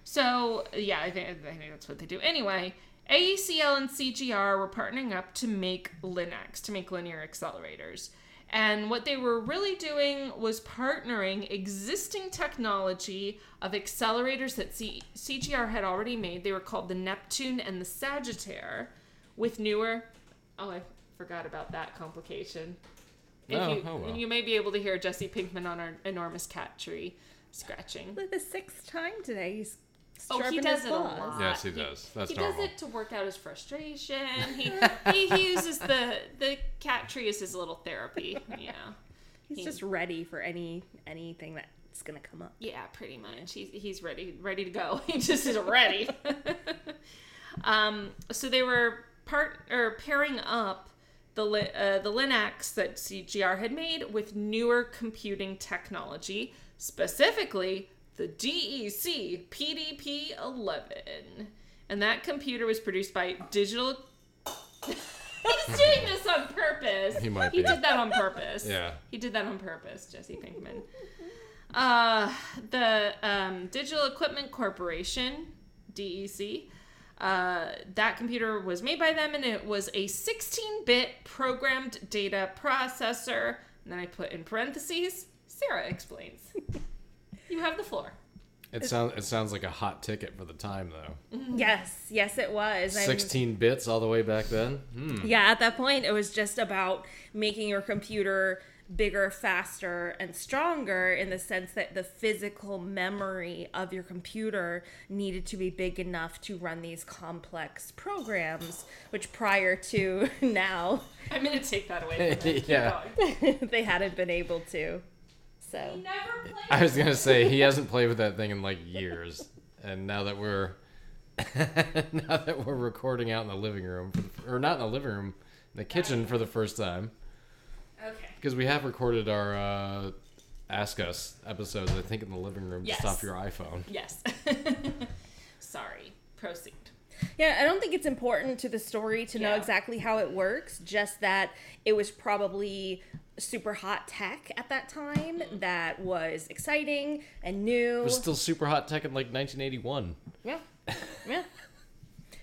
So yeah, I think, I think that's what they do. Anyway, AECL and CGR were partnering up to make Linacs, to make linear accelerators. And what they were really doing was partnering existing technology of accelerators that C- CGR had already made. They were called the Neptune and the Sagittaire, with newer. Oh, I forgot about that complication. If Oh, you, oh well. you may be able to hear Jesse Pinkman on our enormous cat tree scratching. Like the sixth time today, he's Oh, he does it a lot. Yes, he does. That's he normal. does it to work out his frustration. He, [laughs] he he uses the the cat tree as his little therapy. [laughs] Yeah, He's He- just ready for any anything that's gonna come up. yeah, pretty much. He's he's ready ready to go. [laughs] He just is ready. um, so they were part or pairing up the uh, the Linacs that CGR had made with newer computing technology, specifically the DEC PDP-11, and that computer was produced by Digital. [laughs] He's doing this on purpose. He might He be. did that on purpose. Yeah. He did that on purpose, Jesse Pinkman. Uh, the um, Digital Equipment Corporation, DEC, uh, that computer was made by them and it was a 16 bit programmed data processor. And then I put in parentheses, Sarah explains. You have the floor. It sounds it sounds like a hot ticket for the time though. Yes, yes, it was. I'm- 16 bits all the way back then. Hmm. Yeah, at that point, it was just about making your computer bigger, faster, and stronger in the sense that the physical memory of your computer needed to be big enough to run these complex programs, which prior to [laughs] now, I'm going to take that away from [laughs] him. Keep Yeah. going. [laughs] they hadn't been able to. So, Never played I was gonna say he hasn't played with that thing in like years, and now that we're [laughs] now that we're recording out in the living room, or not in the living room, in the kitchen for the first time, Okay. because we have recorded our uh, Ask Us episodes, I think, in the living room Yes. just off your iPhone. Yes. [laughs] Sorry. Proceed. Yeah, I don't think it's important to the story to know exactly how it works, just that it was probably super hot tech at that time that was exciting and new. It was still super hot tech in like 1981. Yeah. [laughs] Yeah.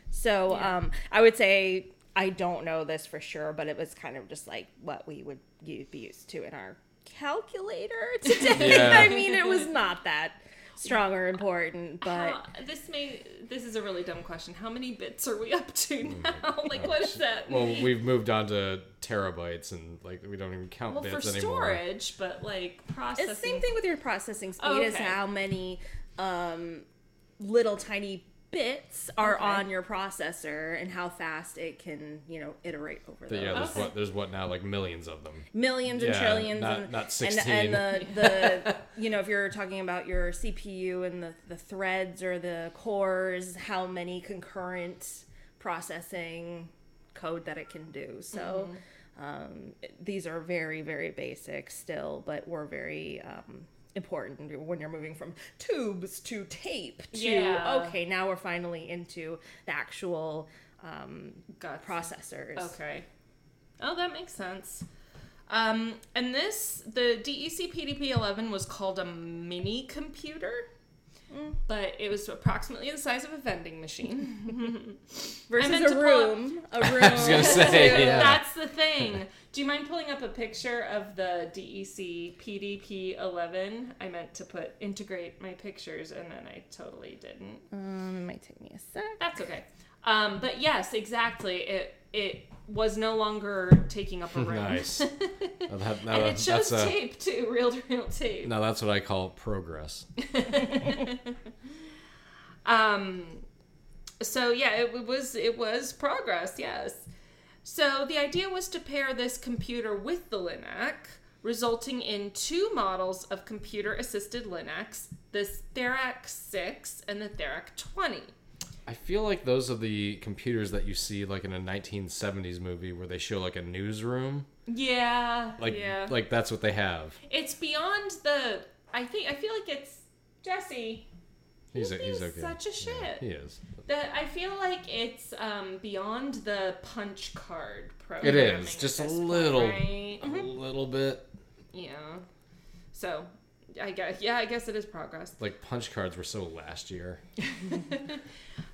So Yeah. um, I would say I don't know this for sure, but it was kind of just like what we would be used to in our calculator [laughs] today. Yeah. I mean, it was not that strong or important, but How- this may this is a really dumb question. How many bits are we up to now? [laughs] like, what does that Well, mean? we've moved on to terabytes, and like we don't even count well, for bits anymore. storage, but like processing. it's the same thing with your processing speed Oh, is okay. how many um, little tiny bits are Okay. on your processor and how fast it can, you know, iterate over But those. yeah, there's Okay. what there's what now like millions of them. millions and Yeah, trillions not- and, not and 16. and the, [laughs] the you know if you're talking about your CPU and the, the threads or the cores how many concurrent processing code that it can do so Um, these are very, very basic still, but we're very um, important when you're moving from tubes to tape to Yeah. okay, now we're finally into the actual um, Got processors. Okay. Oh, that makes sense. Um, and this, the DEC PDP-11 was called a mini computer, but it was approximately the size of a vending machine. [laughs] Versus meant a to pull room, a room. [laughs] I was gonna say, [laughs] yeah. That's the thing. Do you mind pulling up a picture of the DEC PDP-11? I meant to put integrate my pictures, and then I totally didn't. um, it might take me a sec. That's okay. Um, but yes, exactly. It it was no longer taking up a [laughs] room. Nice. [laughs] Now that- now and it shows that's a- tape too, real to real tape. now that's what I call progress. [laughs] Um, so yeah, it was it was progress. Yes. So the idea was to pair this computer with the LINAC, resulting in two models of computer-assisted Linacs: the Therac 6 and the Therac 20. I feel like those are the computers that you see like in a 1970s movie where they show like a newsroom. Yeah. Like yeah. like that's what they have. it's beyond the. I think I feel like it's Jesse. He's He's he's okay. such a shit. He is. The I feel like it's um, beyond the punch card It programming. is just a this point, little, right? a little bit. Yeah. So, I guess yeah, I guess it is progress. Like punch cards were so last year. [laughs]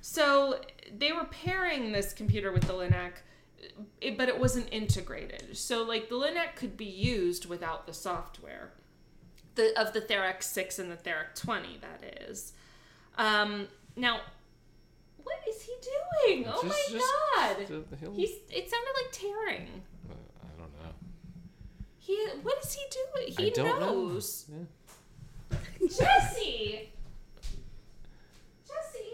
So they were pairing this computer with the Linac, it, but it wasn't integrated. So like the Linac could be used without the software, the of the Therac Six and the Therac Twenty. That is. Um, now, what is he doing? oh my just- god! He's. It sounded like tearing. Uh, I don't know. He. What is he doing? He I don't knows. know. Jesse. Jesse,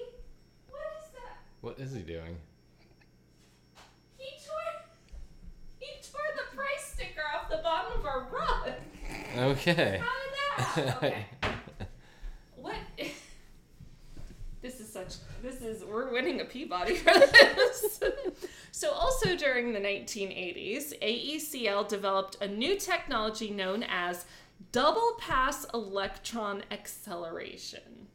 what is that? What is he doing? He tore. He tore the price sticker off the bottom of our rug. Okay. How did that? happen? [laughs] Okay. what? This is such. This is. We're winning a Peabody [laughs] for this. so, also during the 1980s, AECL developed a new technology known as double pass electron acceleration.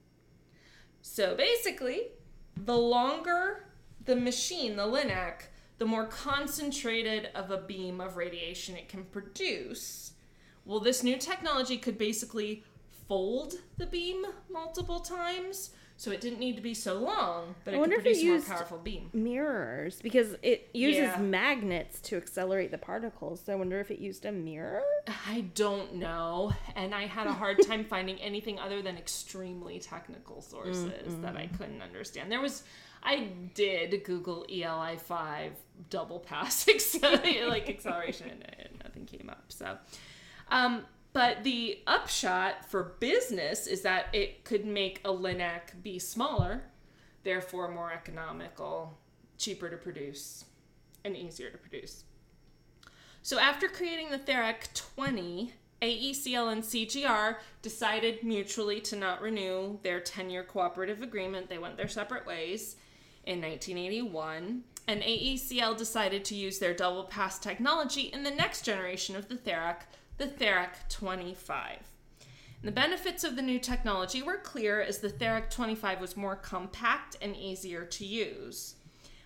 So basically, the longer the machine, the LINAC, the more concentrated of a beam of radiation it can produce. Well, this new technology could basically fold the beam multiple times, so it didn't need to be so long, but I it wonder could if it produce a more powerful beam. Mirrors, because it uses Yeah. magnets to accelerate the particles. So I wonder if it used a mirror. I don't know, and I had a hard [laughs] time finding anything other than extremely technical sources that I couldn't understand. There was, I did Google ELI five double pass [laughs] like acceleration, and nothing came up. So, um, but the upshot for business is that it could make a Linac be smaller, therefore more economical, cheaper to produce, and easier to produce. So after creating the Therac 20, AECL and CGR decided mutually to not renew their 10-year cooperative agreement. They went their separate ways in 1981, and AECL decided to use their double pass technology in the next generation of the Therac, the Therac 25. And the benefits of the new technology were clear as the Therac 25 was more compact and easier to use.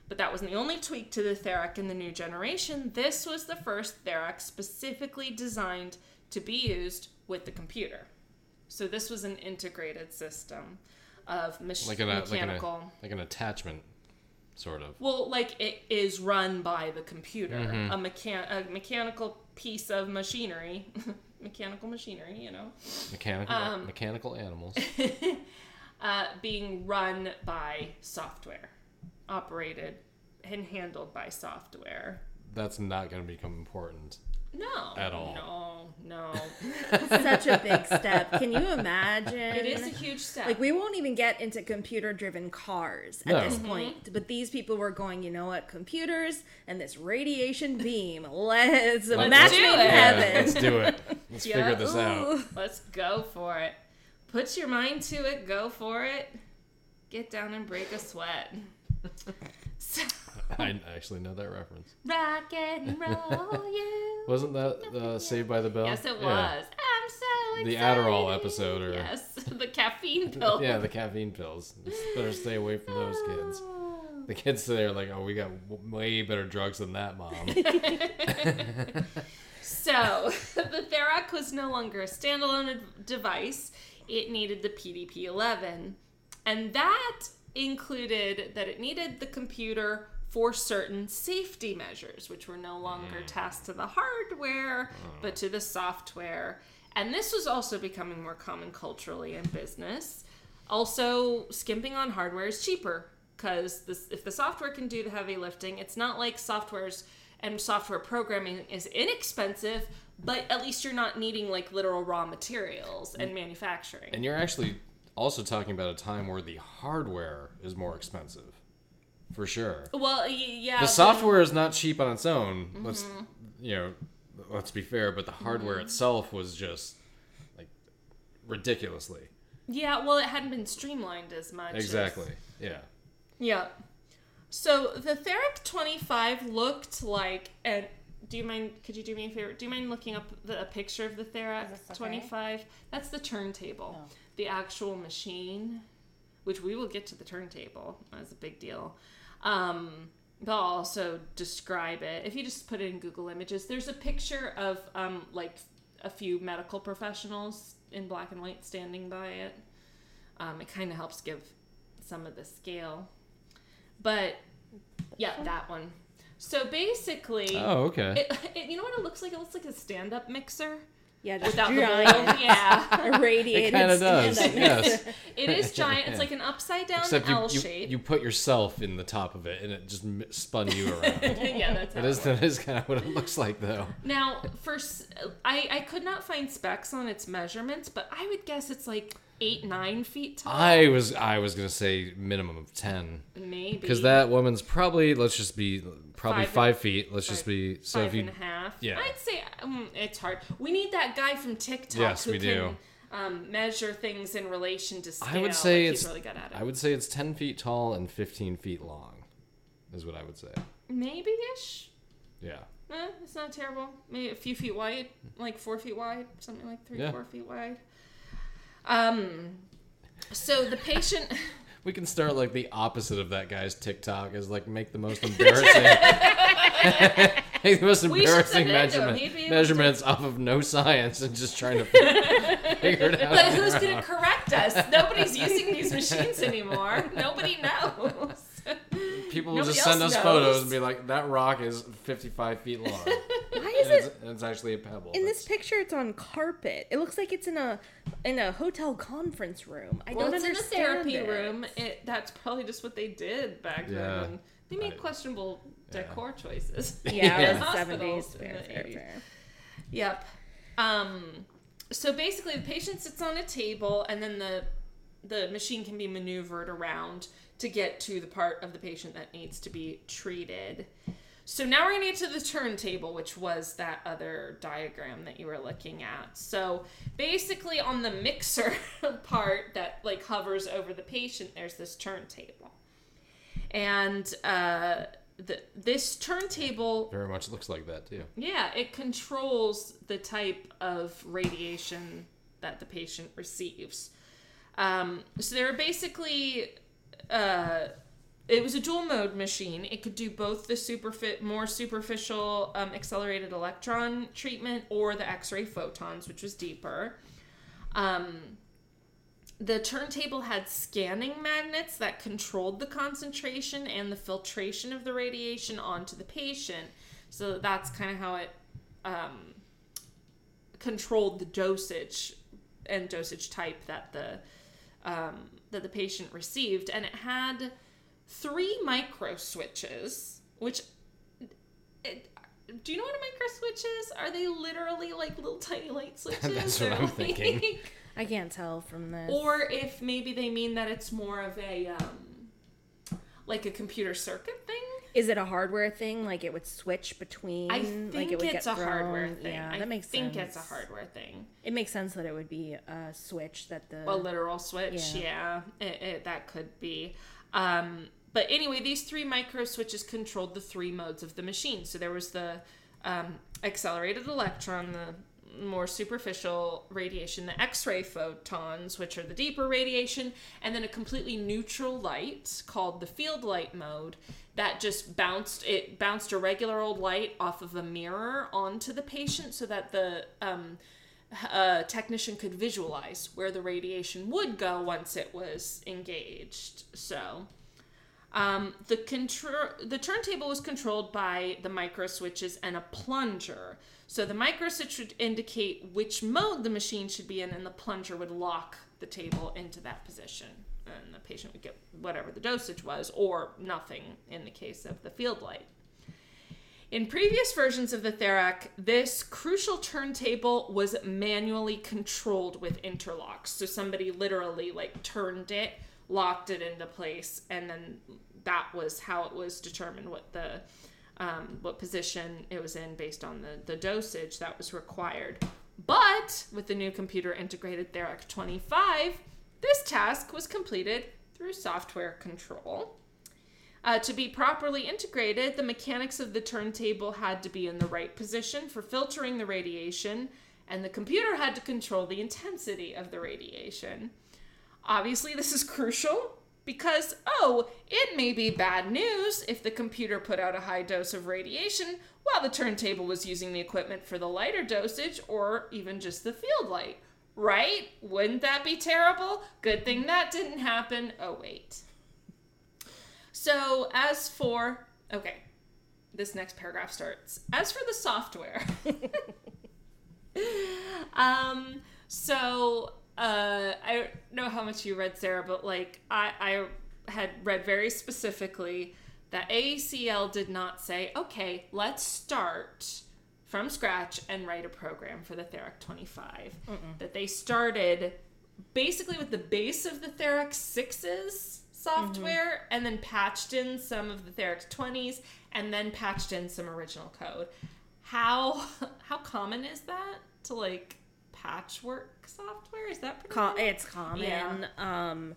But that wasn't the only tweak to the Therac in the new generation. This was the first Therac specifically designed to be used with the computer. So this was an integrated system of mach- Like an uh, like an uh, mechanical. like an attachment, sort of. well, like it is run by the computer, mm-hmm. a mechan- a mechanical piece of machinery, [laughs] mechanical machinery, you know, Mechanical Um, mechanical animals. [laughs] uh, being run by software, operated and handled by software. That's not going to become important. No, At all. No, no. [laughs] Such a big step. Can you imagine? it is a huge step. Like we won't even get into computer-driven cars at No. this mm-hmm. point. But these people were going, you know what? Computers and this radiation beam. Let's, Let's match do made in it. Yeah, let's do it. Let's Yeah. [laughs] figure this out. Let's go for it. Put your mind to it. Go for it. Get down and break a sweat. [laughs] So, [laughs] I actually know that reference. Rock and [laughs] roll you. Wasn't that uh, Saved by the Bell? Yes, it Yeah. was. I'm so excited. The. Adderall episode, or- yes, [laughs] the caffeine pill. Yeah, the caffeine pills. Better stay away from those kids. Oh. The kids there are like, oh, we got way better drugs than that, mom. So, the Therac was no longer a standalone device. It needed the PDP 11. And that included that it needed the computer for certain safety measures, which were no longer mm. tasked to the hardware, mm. but to the software. And this was also becoming more common culturally in business. Also, skimping on hardware is cheaper because if the software can do the heavy lifting, it's not like software's and software programming is inexpensive, but at least you're not needing like literal raw materials and mm. manufacturing. and you're actually also talking about a time where the hardware is more expensive. For sure. well, yeah. The but- software is not cheap on its own. Mm-hmm. Let's, you know, let's be fair, but the hardware itself was just like ridiculously. Yeah, well, it hadn't been streamlined as much. as- Exactly. Yeah. Yeah. So the Therac 25 looked like, and do you mind? Could you do me a favor? Do you mind looking up the, a picture of the Therac okay? 25? That's the turntable, Oh. the actual machine, which we will get to the turntable. That's a big deal. Um, but I'll also describe it. If you just put it in Google Images, there's a picture of um, like a few medical professionals in black and white standing by it. Um, it kind of helps give some of the scale. But yeah, that one. So basically, Oh, okay. it, [laughs] it, you know what it looks like? It looks like a stand-up mixer Yeah, just without the giant, bowl. Yeah, irradiated. [laughs] It kinda does, [laughs] yes. it is [laughs] giant. It's like an upside down Except you, L you, shape. you put yourself in the top of it and it just spun you around. yeah, that's how That it is that is kind of what it looks like though. Now, for I could not find specs on its measurements, but I would guess it's like eight nine feet tall, I was I was gonna say minimum of ten maybe because that woman's probably let's just be probably Five- five, feet. Let's just be so five if you and a half. yeah. I'd say um, it's hard. We need that guy from TikTok Yes, who we can do. Um, measure things in relation to scale. I would say like it's really good at it. I would say it's ten feet tall and fifteen feet long, is what I would say. maybe ish. Yeah. Eh, it's not terrible. Maybe a few feet wide, like four feet wide, something like three, Yeah. four feet wide. Um, so the patient. [laughs] We can start like the opposite of that guy's TikTok is like make the most [laughs] embarrassing [laughs] make the most embarrassing send it to him. measurement, able to- measurements off of no science and just trying to [laughs] figure it out. But who's going to correct us? Nobody's using these machines anymore. Nobody knows. People will Nobody just send us photos and be like, "That rock is 55 feet long." Why is and, it's, it and it's actually a pebble. in this picture? It's on carpet. It looks like it's in a in a hotel conference room. I well, don't understand. it's in a understand therapy it. room. It, that's probably just what they did back Yeah. then. They made I- questionable decor choices. Yeah, [laughs] Yeah. it was [laughs] Hospitals seventies. in Fair, the fair, 80s. fair. Yep. Um, so basically, the patient sits on a table, and then the the machine can be maneuvered around to get to the part of the patient that needs to be treated. So now we're gonna get to the turntable, which was that other diagram that you were looking at. So basically, on the mixer [laughs] part that like hovers over the patient, there's this turntable, and uh, the this turntable very much looks like that too. yeah, it controls the type of radiation that the patient receives. Um, so there are basically, uh, it was a dual mode machine. It could do both the superfit, more superficial um, accelerated electron treatment or the X-ray photons, which was deeper. Um, the turntable had scanning magnets that controlled the concentration and the filtration of the radiation onto the patient. So that's kind of how it um, controlled the dosage and dosage type that the um, that the patient received, and it had three micro switches, which. It, do you know what a micro switch is? Are they literally like little tiny light [laughs] switches? That's what I'm thinking. [laughs] I can't tell from this. or if maybe they mean that it's more of a um, like a computer circuit thing. is it a hardware thing? Like it would switch between? I like think it would it's get a hardware thing. Yeah, I that makes sense. I think it's a hardware thing. It makes sense that it would be a switch that the. A literal switch, Yeah. yeah, it, it, that could be. Um, but anyway, these three micro switches controlled the three modes of the machine. So there was the um, accelerated electron, the more superficial radiation, the X ray photons, which are the deeper radiation, and then a completely neutral light called the field light mode that just bounced it bounced a regular old light off of a mirror onto the patient so that the um, uh, technician could visualize where the radiation would go once it was engaged. So. Um, the control the turntable was controlled by the micro switches and a plunger. So the micro switch would indicate which mode the machine should be in, and the plunger would lock the table into that position. And the patient would get whatever the dosage was, or nothing in the case of the field light. In previous versions of the Therac, this crucial turntable was manually controlled with interlocks. So somebody literally like turned it locked it into place, and then that was how it was determined what the um, what position it was in based on the, the dosage that was required. But with the new computer integrated Therac 25, this task was completed through software control. Uh, to be properly integrated, the mechanics of the turntable had to be in the right position for filtering the radiation, and the computer had to control the intensity of the radiation. Obviously, this is crucial because, oh, it may be bad news if the computer put out a high dose of radiation while the turntable was using the equipment for the lighter dosage or even just the field light. Right? Wouldn't that be terrible? Good thing that didn't happen. Oh, wait. So, as for. Okay, this next paragraph starts. As for the software. [laughs] [laughs] um, so uh, I don't know how much you read, Sarah, but like I, I had read very specifically that AECL did not say, okay, let's start from scratch and write a program for the Therac 25. Mm-mm. That they started basically with the base of the Therac 6's software mm-hmm. and then patched in some of the Therac 20s and then patched in some original code. How [laughs] how common is that to like patchwork software? Is that pretty Com- It's common. Yeah. Um,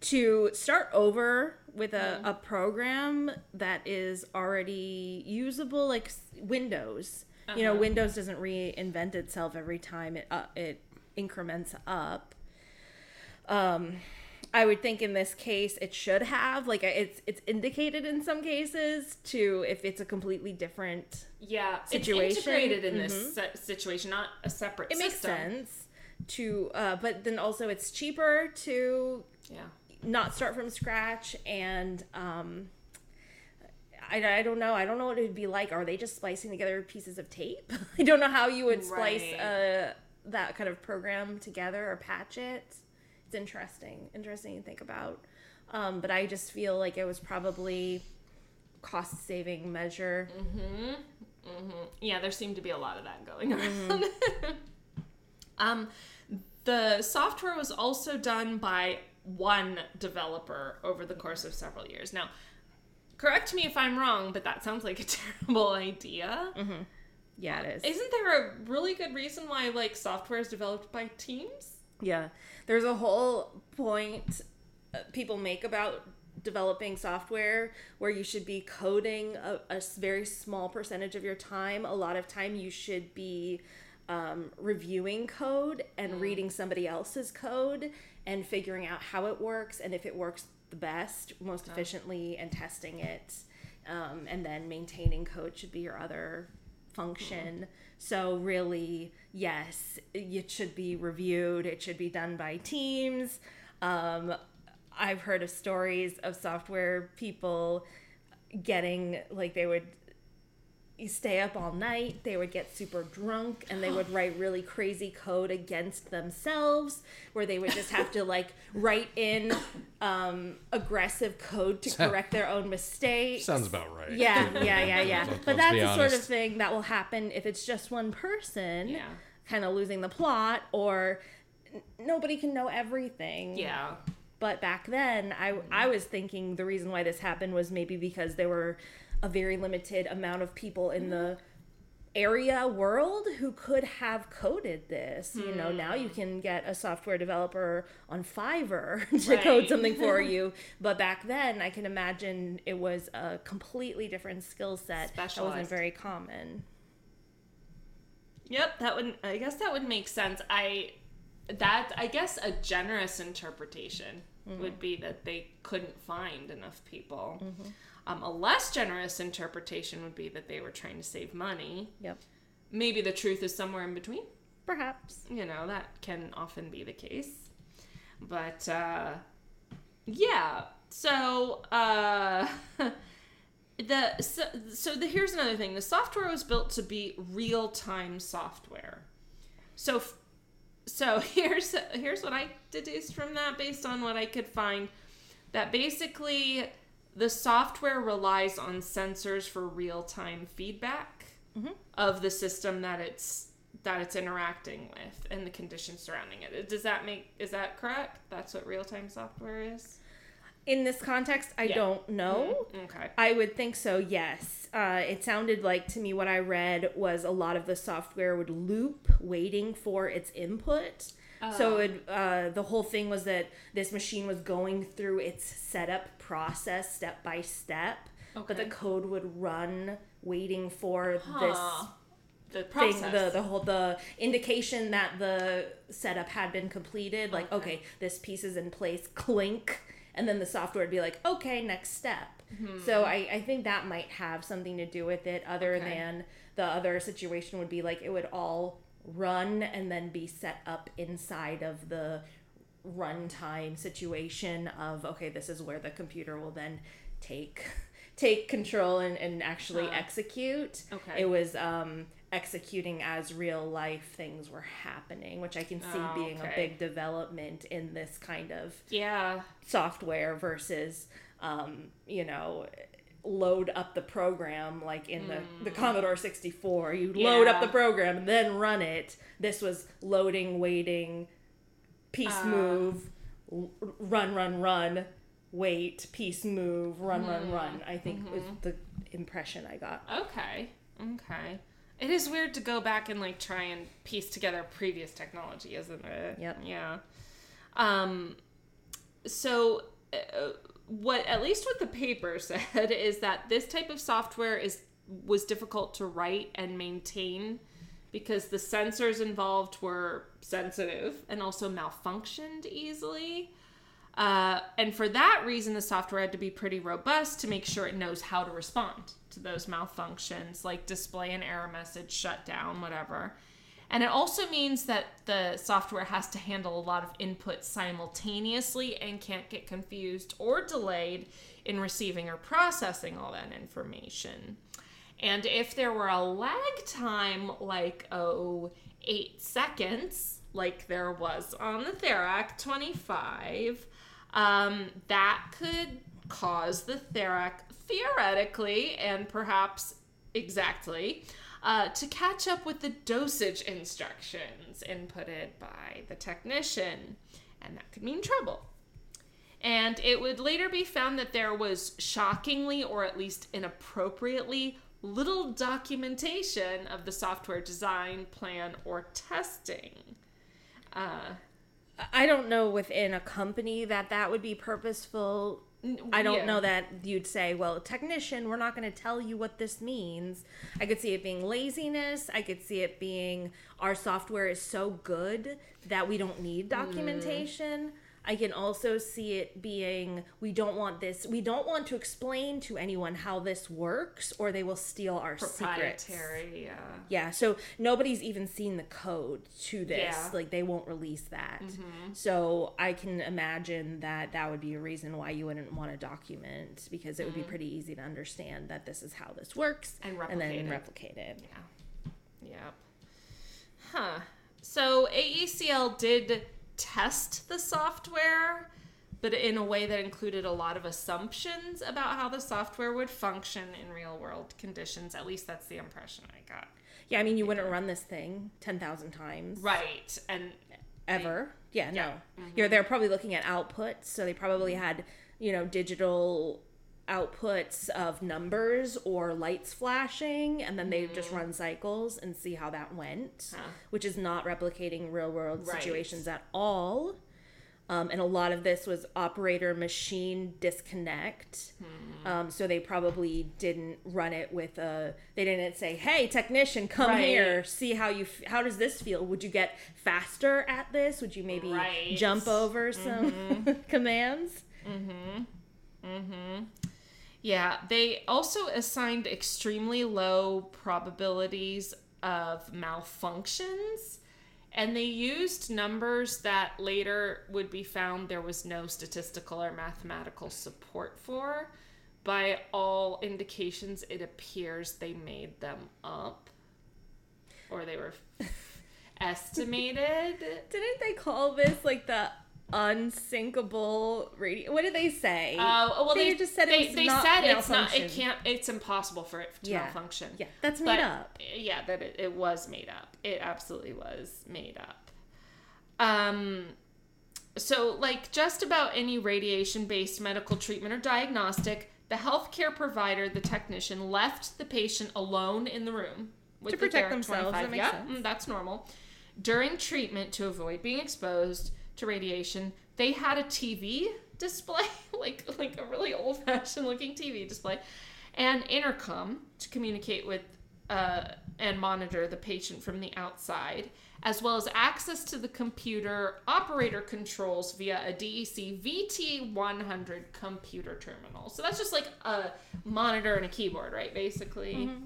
to start over with a, a program that is already usable, like Windows. Uh-huh. You know, uh-huh. Windows doesn't reinvent itself every time it uh, it increments up. Um, I would think in this case it should have like it's it's indicated in some cases to if it's a completely different yeah situation it's integrated in mm-hmm. this situation, not a separate. It system. makes sense to, uh, but then also it's cheaper to yeah not start from scratch and um. I, I don't know. I don't know what it would be like. Are they just splicing together pieces of tape? [laughs] I don't know how you would splice right. uh, that kind of program together or patch it it's interesting, interesting to think about. Um, but I just feel like it was probably cost saving measure. Mm-hmm. Mm-hmm. Yeah, there seemed to be a lot of that going mm-hmm. Mm-hmm. [laughs] um, the software was also done by one developer over the course of several years. Now, correct me if I'm wrong, but that sounds like a [laughs] terrible idea. Mm-hmm. Yeah, it is. Isn't there a really good reason why like software is developed by teams? Yeah. There's a whole point people make about developing software where you should be coding a, a very small percentage of your time. A lot of time you should be um, reviewing code and mm. reading somebody else's code and figuring out how it works and if it works the best, most efficiently, and testing it. Um, and then maintaining code should be your other function. Mm. So, really, yes, it should be reviewed, it should be done by teams. Um, I've heard of stories of software people getting, like, they would stay up all night. They would get super drunk and they would [gasps] write really crazy code against themselves where they would just have to like [laughs] write in um, aggressive code to [laughs] correct their own mistakes. Sounds about right. Yeah, [laughs] yeah, yeah, yeah. but that's the sort of thing that will happen if it's just one person yeah. kind of losing the plot or n- nobody can know everything. Yeah. But back then, I, I was thinking the reason why this happened was maybe because there were a very limited amount of people in the area world who could have coded this. You know, now you mm. can get a software developer on Fiverr [laughs] to code something for [laughs] you. But back then, I can imagine it was a completely different skill set that wasn't very common. Yep, that would I guess that would make sense. I that I guess a generous interpretation mm-hmm. would be that they couldn't find enough people. Mm-hmm. Um, a less generous interpretation would be that they were trying to save money. Yep. Maybe the truth is somewhere in between. Perhaps. You know, that can often be the case. But uh yeah. So uh [laughs] the so, so the here's another thing. The software was built to be real-time software. So f- so [laughs] here's here's what I deduced from that based on what I could find that basically the software relies on sensors for real-time feedback of the system that it's that it's interacting with and the conditions surrounding it. Does that make is that correct? That's what real-time software is? In this context, I Yeah. don't know. Okay. I would think so, yes. Uh, it sounded like to me what I read was a lot of the software would loop waiting for its input. So it, uh, the whole thing was that this machine was going through its setup process step by step, but the code would run waiting for Huh. this The thing process. the the whole the indication that the setup had been completed like Okay. okay this piece is in place clink and then the software would be like okay next step hmm. so I, I think that might have something to do with it other Okay. than the other situation would be like it would all run and then be set up inside of the runtime situation of okay this is where the computer will then take [laughs] take control and, and actually Huh. execute Okay. it was um executing as real life things were happening which i can see Oh, being a big development in this kind of yeah. software versus um you know load up the program like in the, the commodore 64 you load up Hmm. The program and then run it this was loading waiting piece Uh. move run run run wait piece move run Hmm. run run i think is Mm-hmm. the impression i got Okay. Okay. It is weird to go back and like try and piece together previous technology, isn't it? Yep. Yeah. Um so uh, what at least what the paper [laughs] said is that this type of software is was difficult to write and maintain because the sensors involved were sensitive and also malfunctioned easily. Uh, and for that reason, the software had to be pretty robust to make sure it knows how to respond to those malfunctions, like display an error message, shut down, whatever. And it also means that the software has to handle a lot of input simultaneously and can't get confused or delayed in receiving or processing all that information. And if there were a lag time like, oh, eight seconds, like there was on the Therac 25, um, that could cause the Therac theoretically and perhaps exactly uh, to catch up with the dosage instructions inputted by the technician. And that could mean trouble. And it would later be found that there was shockingly, or at least inappropriately, little documentation of the software design, plan, or testing. Uh, I don't know within a company that that would be purposeful. I don't yeah. know that you'd say, well, technician, we're not going to tell you what this means. I could see it being laziness. I could see it being our software is so good that we don't need documentation. I can also see it being we don't want this, we don't want to explain to anyone how this works or they will steal our secrets. Yeah. Yeah, so nobody's even seen the code to this. Yeah. Mm-hmm. Like they won't release that. Mm-hmm. So I can imagine that that would be a reason why you wouldn't want to document because it would be pretty easy to understand that this is how this works Mm-hmm. And and then replicate it. replicate it. Yeah. Yep. Huh. So AECL did test the software, but in a way that included a lot of assumptions about how the software would function in real world conditions. At least that's the impression I got. Yeah, I mean you wouldn't run this thing 10,000 times Right. And ever. Yeah, Yeah. Mm-hmm. no. You're they're probably looking at outputs, so they probably had, you know, digital outputs of numbers or lights flashing, and then they just mm. run cycles and see how that went, Huh. which is not replicating real world Right. situations at all. Um, and a lot of this was operator machine disconnect. Hmm. Um, so they probably didn't run it with a. They didn't say, "Hey, technician, come Right. here. See how you. F- how does this feel? Would you get faster at this? Would you maybe Right. jump over some mm-hmm. [laughs] commands?" Mm-hmm. Mm-hmm. Yeah, they also assigned extremely low probabilities of malfunctions, and they used numbers that later would be found there was no statistical or mathematical support for. By all indications, it appears they made them up, or they were [laughs] estimated. Didn't they call this like the unsinkable radio? What did they say? Oh, well, They they, just said they, was they not said it's not. It can't. It's impossible for it to Yeah. malfunction. yeah, that's made but, up. Yeah, that it, it was made up. It absolutely was made up. Um, so like just about any radiation-based medical treatment or diagnostic, the healthcare provider, the technician, left the patient alone in the room with To the protect Therac themselves, 25. that Yep, sense. that's normal. During treatment to avoid being exposed to radiation, they had a TV display, [laughs] like like a really old-fashioned looking TV display, and intercom to communicate with uh, and monitor the patient from the outside, as well as access to the computer operator controls via a DEC VT100 computer terminal. So that's just like a monitor and a keyboard, right? Basically. Mm-hmm.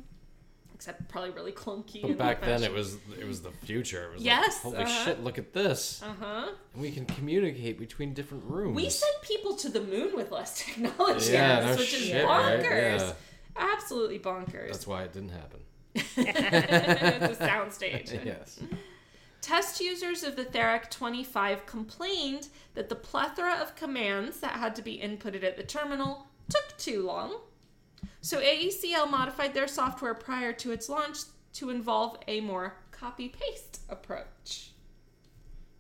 Except probably really clunky. But and back then, it was it was the future. It was Yes, like, holy uh-huh. shit! Look at this. Uh huh. We can communicate between different rooms. We sent people to the moon with less [laughs] technology, Yeah, no which is shit, right? bonkers. Yeah. Absolutely bonkers. That's why it didn't happen. it's a soundstage. [laughs] yes. Test users of the Therac 25 complained that the plethora of commands that had to be inputted at the terminal took too long. So AECL modified their software prior to its launch to involve a more copy paste approach.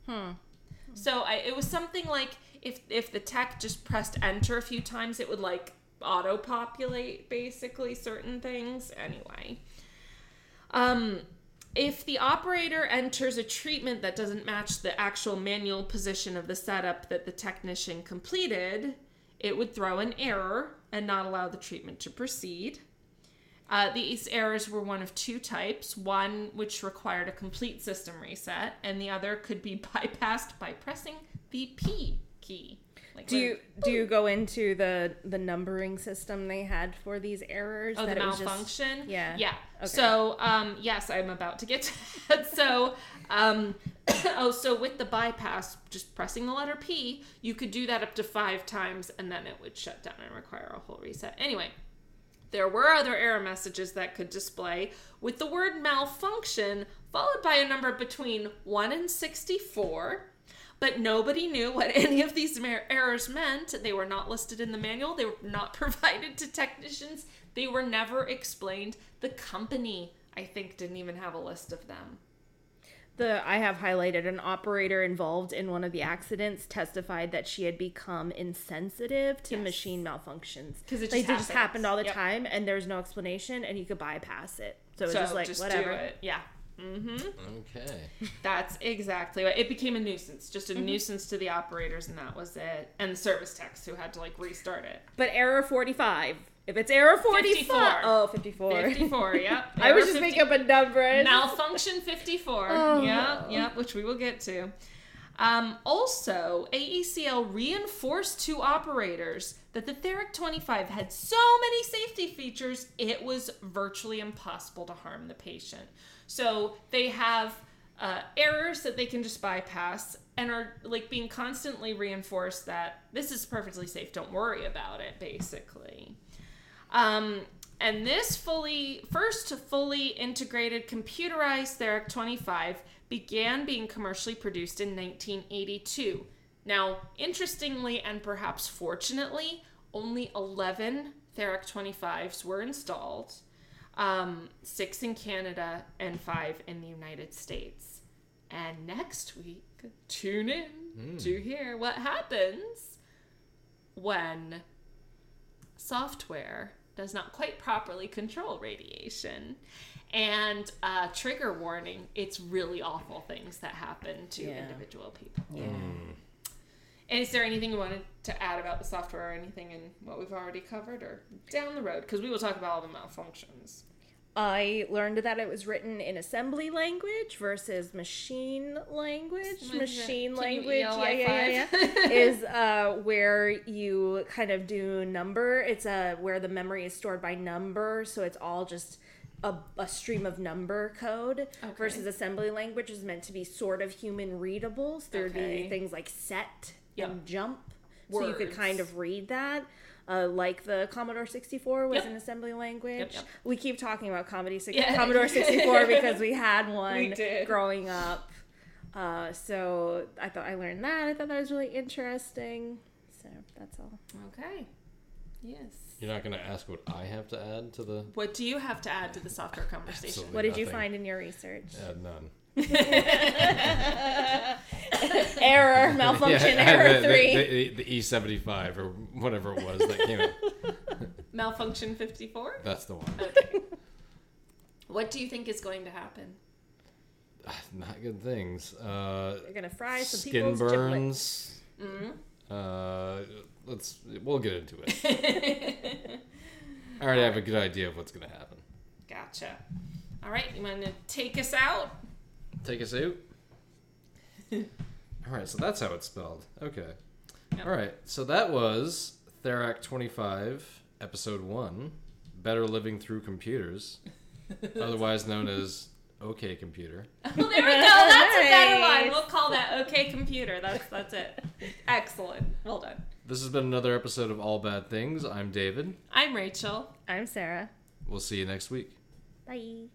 Hmm. So I, it was something like if if the tech just pressed enter a few times, it would like auto populate basically certain things. Anyway, um, if the operator enters a treatment that doesn't match the actual manual position of the setup that the technician completed, it would throw an error and not allow the treatment to proceed. Uh, these errors were one of two types one which required a complete system reset, and the other could be [laughs] bypassed by pressing the P key. Like Do you do you go into the the numbering system they had for these errors? Oh, the was just- malfunction. Yeah. Yeah. Okay. So, um, yes, I'm about to get [laughs] to that. So, um, [coughs] oh, so with the bypass, just pressing the letter P, you could do that up to five times, and then it would shut down and require a whole reset. Anyway, there were other error messages that could display with the word malfunction followed by a number between 1 and 64. But nobody knew what [laughs] any of these errors meant. They were not listed in the manual. They were not [laughs] provided to technicians. They were never explained. The company, I think, didn't even have a list of them. The I have highlighted an operator involved in one of the accidents testified that she had become insensitive to Yes. machine malfunctions 'Cause it like just just happened all the Yep. time and there's no explanation and you could bypass it. So it's so just like just whatever. do it. Yeah. Mm-hmm. Okay. That's exactly what it became a nuisance, just a nuisance to the operators, and that was it. And the service techs who had to like restart it. But error 45. If it's error 45. 54. Oh, 54. 54, yep. [laughs] I was just 50 making up a number. Malfunction [laughs] 54. Oh. Yeah, yeah, which we will get to. Um, also, AECL reinforced to operators that the Therac 25 had so many safety features, it was virtually impossible to harm the patient. So they have uh, errors that they can just bypass and are like being constantly reinforced that this is perfectly safe, don't worry about it, basically. Um, and this fully first fully integrated computerized Therac 25 began being commercially produced in 1982. Now, interestingly and perhaps fortunately, only 11 Therac 25s were installed, um, six in Canada and five in the United States. And next week, tune in to hear what happens when software does not quite properly control radiation. And uh, trigger warning, it's really awful things that happen to Yeah. individual people. Yeah. And is there anything you wanted to add about the software or anything in what we've already covered or down the road? Because we will talk about all the malfunctions. I learned that it was written in assembly language versus machine language. Machine language, yeah, yeah, yeah, [laughs] is uh, where you kind of do number. It's uh, where the memory is stored by number, so it's all just a, a stream of number code. Okay. Versus assembly language is meant to be sort of human readable. So there'd Okay. be things like set Yep. and jump, so you could kind of read that. Uh, like the Commodore 64 was Yep. an assembly language. yep. We keep talking about Comedy six Yeah. Commodore 64 [laughs] because we had one We growing up. Uh, so I thought I learned that. I thought that was really interesting. So that's all. Okay. Yes. You're not going to ask what I have to add to the. What do you have to add to the software conversation? Absolutely. What did you find in your research? Add none. [laughs] [laughs] [laughs] error, malfunction, Yeah, error the, three. The, the, the E75 or whatever it was that came out. [laughs] Malfunction 54? That's the one. Okay. what do you think is going to happen? [sighs] Not good things. Uh, They're gonna fry some skin people's giblets. burns. Mm-hmm. Uh, let's. We'll get into it. [laughs] I already have a good idea of what's going to happen. Gotcha. All right, you want to take us out? Take us out. All right, so that's how it's spelled. Okay. Yep. All right, so that was Therac 25, Episode 1 Better Living Through Computers, [laughs] otherwise known as OK Computer. Well, [laughs] oh, there we go. That's a better one. We'll call that OK Computer. That's that's it. Excellent. Well done. This has been another episode of All Bad Things. I'm David. I'm Rachel. I'm Sarah. We'll see you next week. Bye.